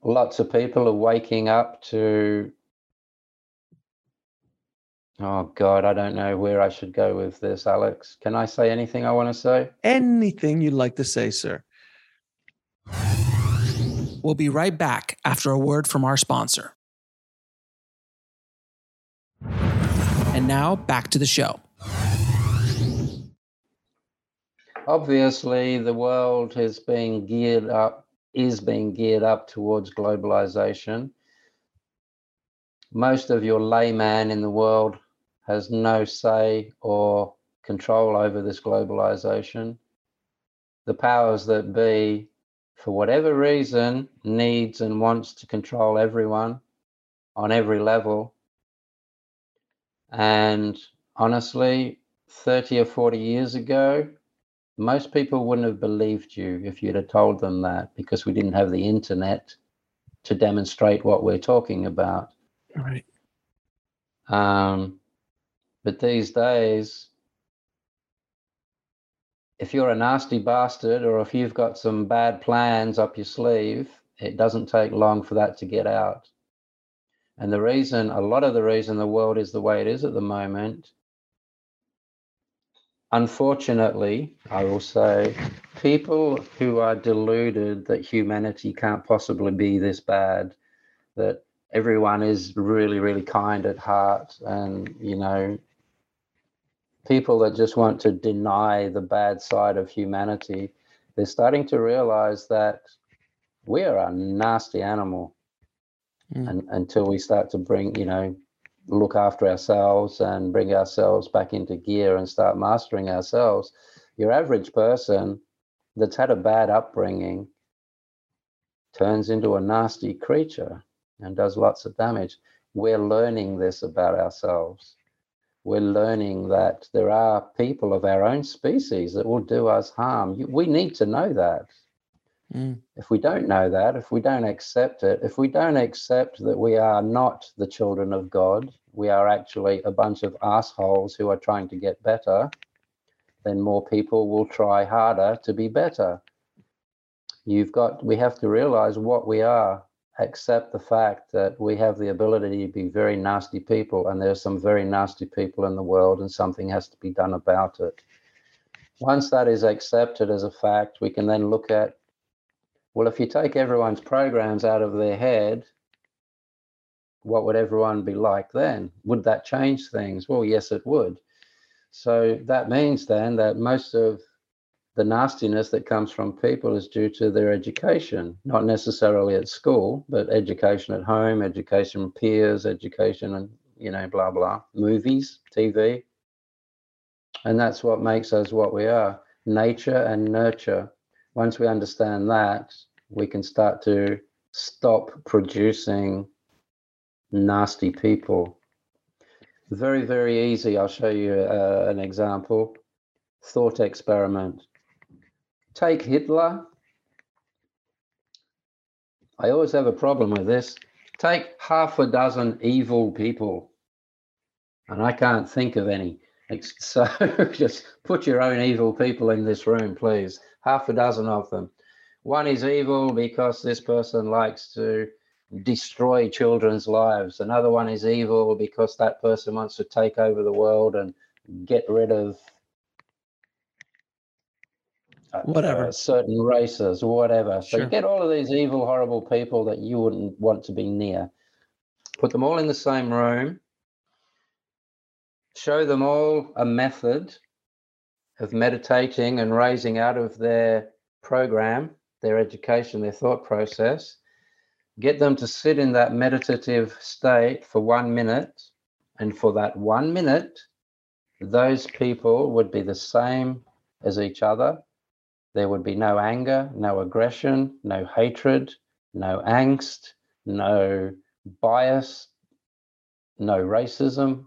lots of people are waking up to Oh God, I don't know where I should go with this, Alex. Can I say anything I want to say? Anything you'd like to say, sir. We'll be right back after a word from our sponsor. And now back to the show. Obviously, the world has been geared up, is being geared up towards globalization. Most of your layman in the world has no say or control over this globalization. The powers that be, for whatever reason, needs and wants to control everyone on every level. And honestly, 30 or 40 years ago, most people wouldn't have believed you if you'd have told them that because we didn't have the internet to demonstrate what we're talking about. Right. Um, but these days, if you're a nasty bastard or if you've got some bad plans up your sleeve, it doesn't take long for that to get out. And the reason, a lot of the reason the world is the way it is at the moment, unfortunately, I will say, people who are deluded that humanity can't possibly be this bad, that everyone is really, really kind at heart, and, you know, people that just want to deny the bad side of humanity, they're starting to realize that we are a nasty animal. Mm. And until we start to bring, you know, look after ourselves and bring ourselves back into gear and start mastering ourselves, your average person that's had a bad upbringing turns into a nasty creature and does lots of damage. We're learning this about ourselves we're learning that there are people of our own species that will do us harm. We need to know that. Mm. If we don't know that, if we don't accept it, if we don't accept that we are not the children of God, we are actually a bunch of assholes who are trying to get better, then more people will try harder to be better. You've got, we have to realize what we are accept the fact that we have the ability to be very nasty people and there's some very nasty people in the world and something has to be done about it. Once that is accepted as a fact, we can then look at well, if you take everyone's programs out of their head, what would everyone be like then? Would that change things? Well, yes, it would. So that means then that most of the nastiness that comes from people is due to their education, not necessarily at school, but education at home, education peers, education and, you know, blah, blah, movies, TV. And that's what makes us what we are nature and nurture. Once we understand that, we can start to stop producing nasty people. Very, very easy. I'll show you uh, an example. Thought experiment take Hitler. I always have a problem with this. Take half a dozen evil people, and I can't think of any. So just put your own evil people in this room, please. Half a dozen of them. One is evil because this person likes to destroy children's lives. Another one is evil because that person wants to take over the world and get rid of whatever uh, certain races or whatever. So sure. you get all of these evil, horrible people that you wouldn't want to be near. Put them all in the same room. Show them all a method of meditating and raising out of their program, their education, their thought process. Get them to sit in that meditative state for one minute. And for that one minute, those people would be the same as each other there would be no anger, no aggression, no hatred, no angst, no bias, no racism.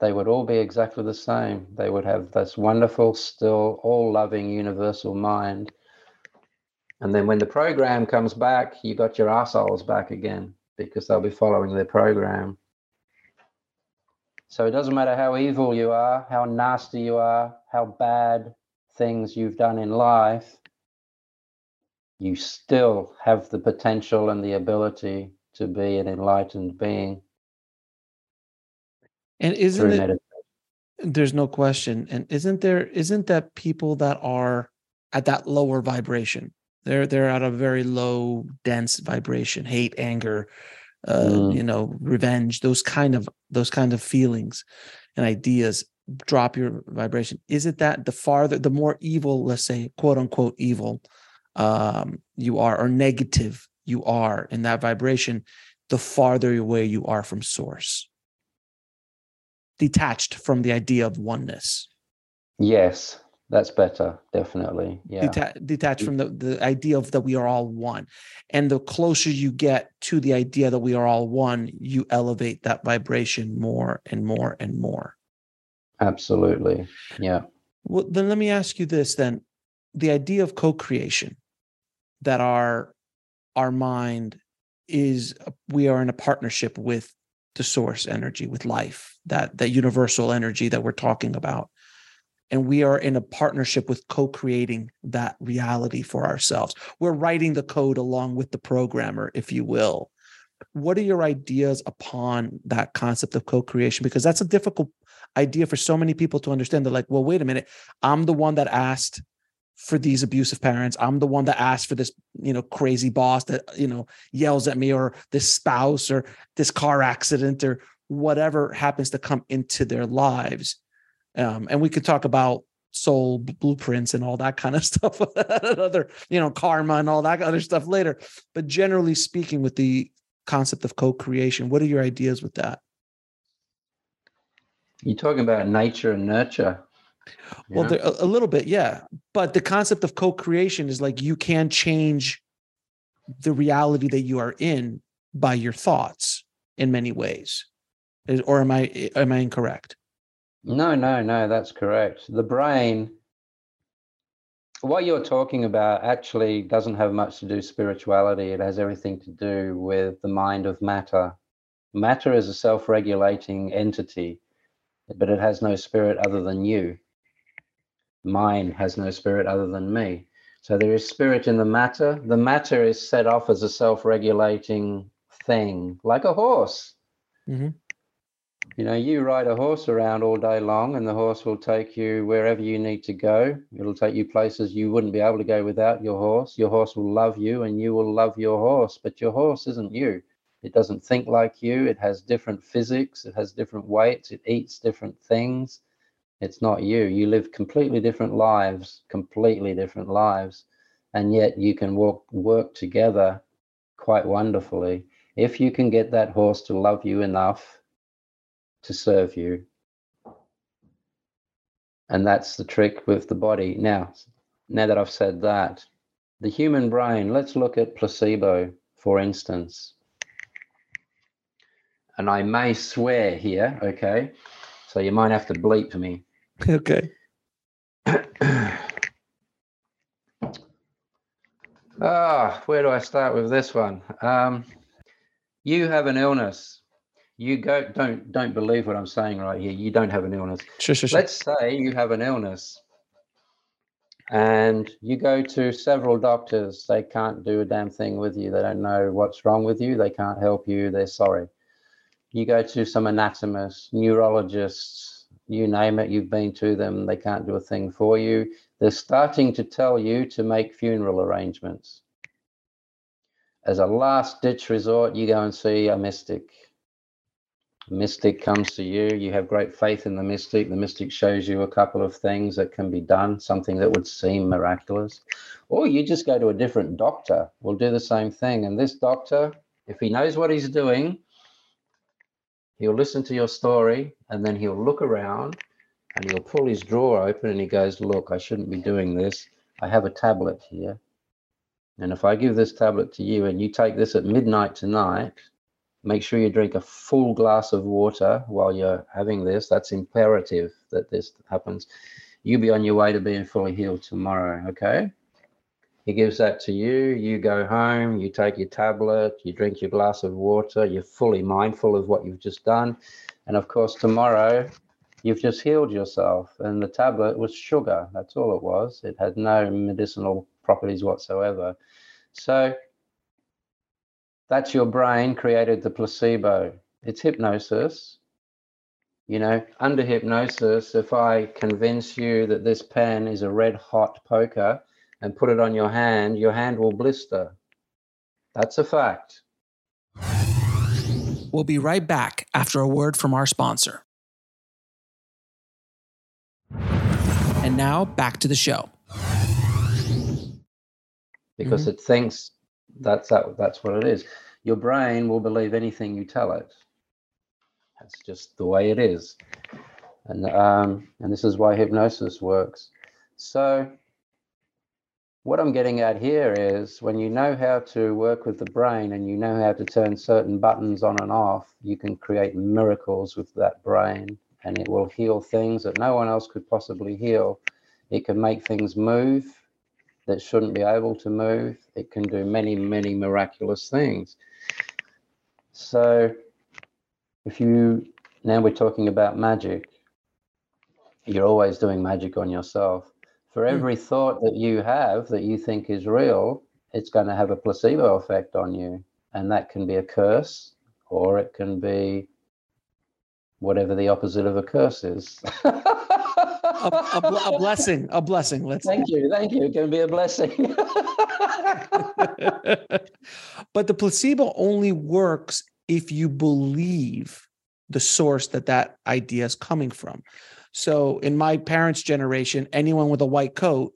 They would all be exactly the same. They would have this wonderful, still, all loving, universal mind. And then when the program comes back, you got your assholes back again. because they'll be following their program. So it doesn't matter how evil you are, how nasty you are, how bad things you've done in life, you still have the potential and the ability to be an enlightened being. And isn't it, there's no question. And isn't there, isn't that people that are at that lower vibration? They're they're at a very low, dense vibration, hate, anger, uh, mm. you know, revenge, those kind of those kind of feelings and ideas drop your vibration. Is it that the farther, the more evil, let's say, quote unquote evil, um, you are, or negative you are in that vibration, the farther away you are from source, detached from the idea of oneness. Yes, that's better, definitely. Yeah. Deta- detached from the, the idea of that we are all one. And the closer you get to the idea that we are all one, you elevate that vibration more and more and more. Absolutely. Yeah. Well, then let me ask you this then. The idea of co-creation that our our mind is we are in a partnership with the source energy, with life, that that universal energy that we're talking about. And we are in a partnership with co-creating that reality for ourselves. We're writing the code along with the programmer if you will. What are your ideas upon that concept of co-creation? Because that's a difficult idea for so many people to understand. They're like well wait a minute. I'm the one that asked for these abusive parents i'm the one that asked for this you know crazy boss that you know yells at me or this spouse or this car accident or whatever happens to come into their lives um, and we could talk about soul blueprints and all that kind of stuff, other, you know, karma and all that other stuff later. But generally speaking, with the concept of co-creation, what are your ideas with that? You're talking about nature and nurture. Well, there, a, a little bit, yeah. But the concept of co-creation is like you can change the reality that you are in by your thoughts in many ways. Or am I eh, am I incorrect? No, no, no, that's correct. The brain, what you're talking about actually doesn't have much to do with spirituality. It has everything to do with the mind of matter. Matter is a self regulating entity, but it has no spirit other than you. Mine has no spirit other than me. So there is spirit in the matter. The matter is set off as a self regulating thing, like a horse. Mm-hmm. You know, you ride a horse around all day long, and the horse will take you wherever you need to go. It'll take you places you wouldn't be able to go without your horse. Your horse will love you, and you will love your horse, but your horse isn't you. It doesn't think like you. It has different physics. It has different weights. It eats different things. It's not you. You live completely different lives, completely different lives. And yet you can walk, work together quite wonderfully. If you can get that horse to love you enough to serve you. And that's the trick with the body. Now, now that I've said that, the human brain, let's look at placebo, for instance. And I may swear here, okay? So you might have to bleep me. Okay. ah, where do I start with this one? Um, you have an illness. You go don't don't believe what i'm saying right here. You don't have an illness. Sure, sure, sure. let's say you have an illness and you go to several doctors. They can't do a damn thing with you. They don't know what's wrong with you. They can't help you. They're sorry. You go to some anatomists neurologists you name it you've been to them they can't do a thing for you they're starting to tell you to make funeral arrangements as a last ditch resort you go and see a mystic mystic comes to you, you have great faith in the mystic. The mystic shows you a couple of things that can be done, something that would seem miraculous. Or you just go to a different doctor, will do the same thing. And this doctor, if he knows what he's doing, he'll listen to your story and then he'll look around and he'll pull his drawer open and he goes, Look, I shouldn't be doing this. I have a tablet here. And if I give this tablet to you and you take this at midnight tonight, Make sure you drink a full glass of water while you're having this. That's imperative that this happens. You'll be on your way to being fully healed tomorrow, okay? He gives that to you. You go home, you take your tablet, you drink your glass of water, you're fully mindful of what you've just done. And of course, tomorrow you've just healed yourself. And the tablet was sugar. That's all it was. It had no medicinal properties whatsoever. So that's your brain created the placebo. It's hypnosis. You know, under hypnosis, if I convince you that this pen is a red hot poker and put it on your hand, your hand will blister. That's a fact. We'll be right back after a word from our sponsor. And now back to the show. Because mm-hmm. it thinks that's that, that's what it is. Your brain will believe anything you tell it. That's just the way it is. And um, and this is why hypnosis works. So what I'm getting at here is when you know how to work with the brain and you know how to turn certain buttons on and off, you can create miracles with that brain and it will heal things that no one else could possibly heal. It can make things move that shouldn't be able to move. It can do many, many miraculous things. So, if you now we're talking about magic, you're always doing magic on yourself. For hmm. every mm. thought that you have that you think is real, it's going to have a placebo effect on you. And that can be a curse or it can be whatever the opposite of a curse is. a, a, a, blessing, a blessing. Let's thank you, thank you. It can be a blessing. but the placebo only works if you believe the source that that idea is coming from. So in my parents' generation, anyone with a white coat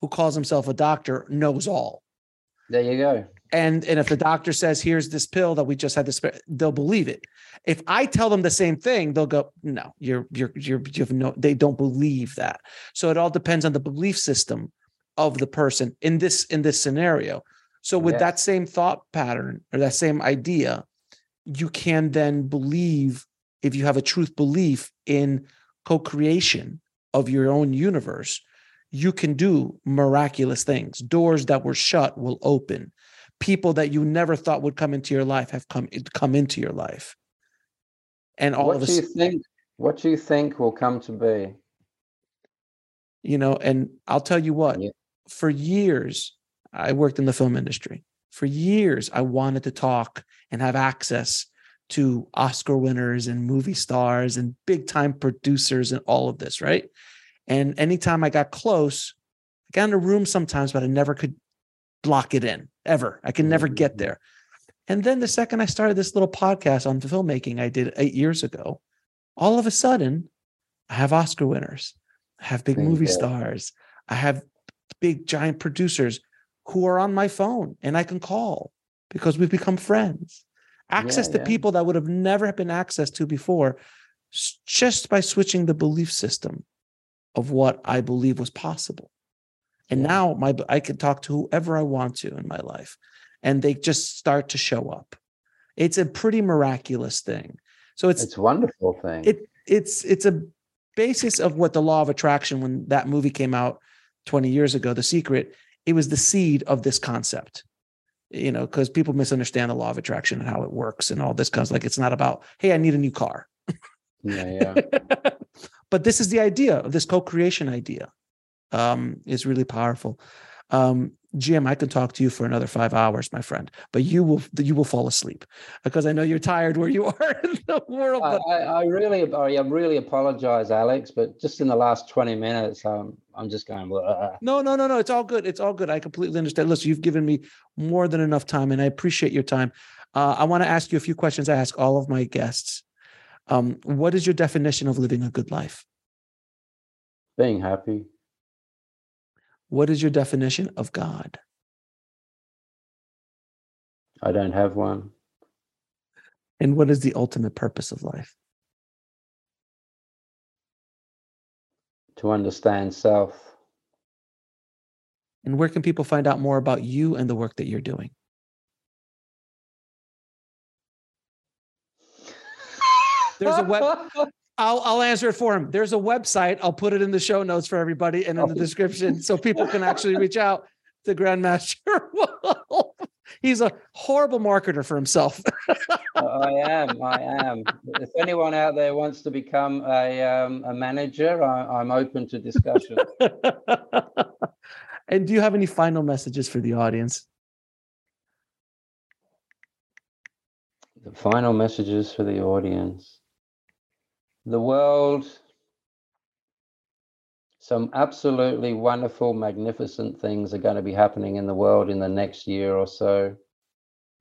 who calls himself a doctor knows all. There you go. And and if the doctor says, "Here's this pill that we just had to," they'll believe it. If I tell them the same thing, they'll go, "No, you're you're you're you have no." They don't believe that. So it all depends on the belief system of the person in this in this scenario. So with yes. that same thought pattern or that same idea, you can then believe if you have a truth belief in co-creation of your own universe you can do miraculous things. Doors that were shut will open. People that you never thought would come into your life have come come into your life. And all what of do you think what do you think will come to be? You know and i'll tell you what yeah. for years i worked in the film industry. For years i wanted to talk and have access to Oscar winners and movie stars and big time producers and all of this, right? And anytime I got close, I got in a room sometimes, but I never could block it in ever. I could never get mm-hmm. there. And then the second I started this little podcast on filmmaking I did eight years ago, all of a sudden I have Oscar winners, I have big movie stars, I have big giant producers who are on my phone and I can call because we've become friends access yeah, to yeah. people that would have never been accessed to before just by switching the belief system of what I believe was possible. And yeah. now my I can talk to whoever I want to in my life and they just start to show up. It's a pretty miraculous thing. So it's it's a wonderful thing. It it's it's a basis of what the law of attraction when that movie came out 20 years ago, The Secret, it was the seed of this concept you know, because people misunderstand the law of attraction and how it works and all this comes like it's not about, hey, I need a new car. yeah, yeah. but this is the idea of this co-creation idea. Um, is really powerful. Um, Jim, I can talk to you for another five hours, my friend, but you will you will fall asleep because I know you're tired where you are in the world. But... I, I, really, I really apologize, Alex, but just in the last twenty minutes, um, I'm just going. Blah. No, no, no, no. It's all good. It's all good. I completely understand. Listen, you've given me more than enough time, and I appreciate your time. Uh, I want to ask you a few questions. I ask all of my guests. Um, what is your definition of living a good life? Being happy. What is your definition of God? I don't have one. And what is the ultimate purpose of life? To understand self. And where can people find out more about you and the work that you're doing? There's a web I'll I'll answer it for him. There's a website. I'll put it in the show notes for everybody and in the description so people can actually reach out. to Grandmaster Wolf. He's a horrible marketer for himself. I am. I am. If anyone out there wants to become a um, a manager, I, I'm open to discussion. and do you have any final messages for the audience? The final messages for the audience. The world some absolutely wonderful, magnificent things are going to be happening in the world in the next year or so.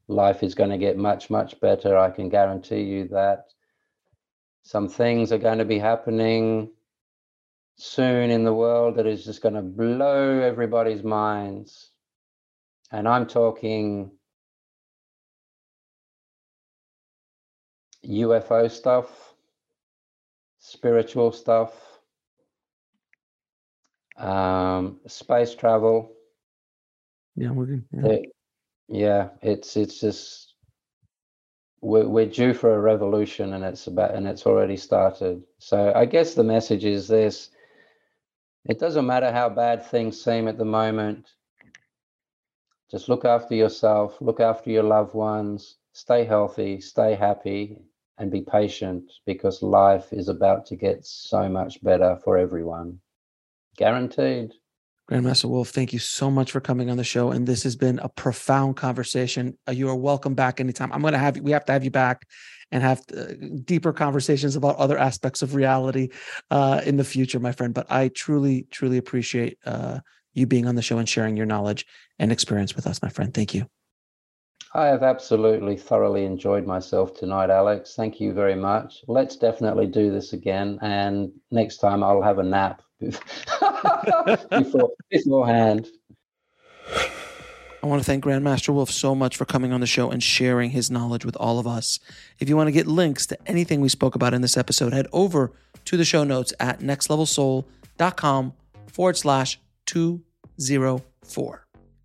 Life is going to get much, much better. I can guarantee you that. Some things are going to be happening soon in the world that is just going to blow everybody's minds. And I'm talking UFO stuff, spiritual stuff, um, space travel. Yeah, we're good. Yeah. It, yeah, it's it's just we're we're due for a revolution, and it's about and it's already started. So I guess the message is this: it doesn't matter how bad things seem at the moment. Just look after yourself, look after your loved ones, stay healthy, stay happy, and be patient because life is about to get so much better for everyone. Guaranteed. Grandmaster Wolf, thank you so much for coming on the show. And this has been a profound conversation. Uh, you are welcome back anytime. I'm going to have you, we have to have you back and have uh, deeper conversations about other aspects of reality uh, in the future, my friend. But I truly, truly appreciate uh, you being on the show and sharing your knowledge and experience with us, my friend. Thank you. I have absolutely thoroughly enjoyed myself tonight, Alex. Thank you very much. Let's definitely do this again. And next time I'll have a nap before, beforehand. I want to thank Grandmaster Wolf so much for coming on the show and sharing his knowledge with all of us. If you want to get links to anything we spoke about in this episode, head over to the show notes at nextlevelsoul.com forward slash 204.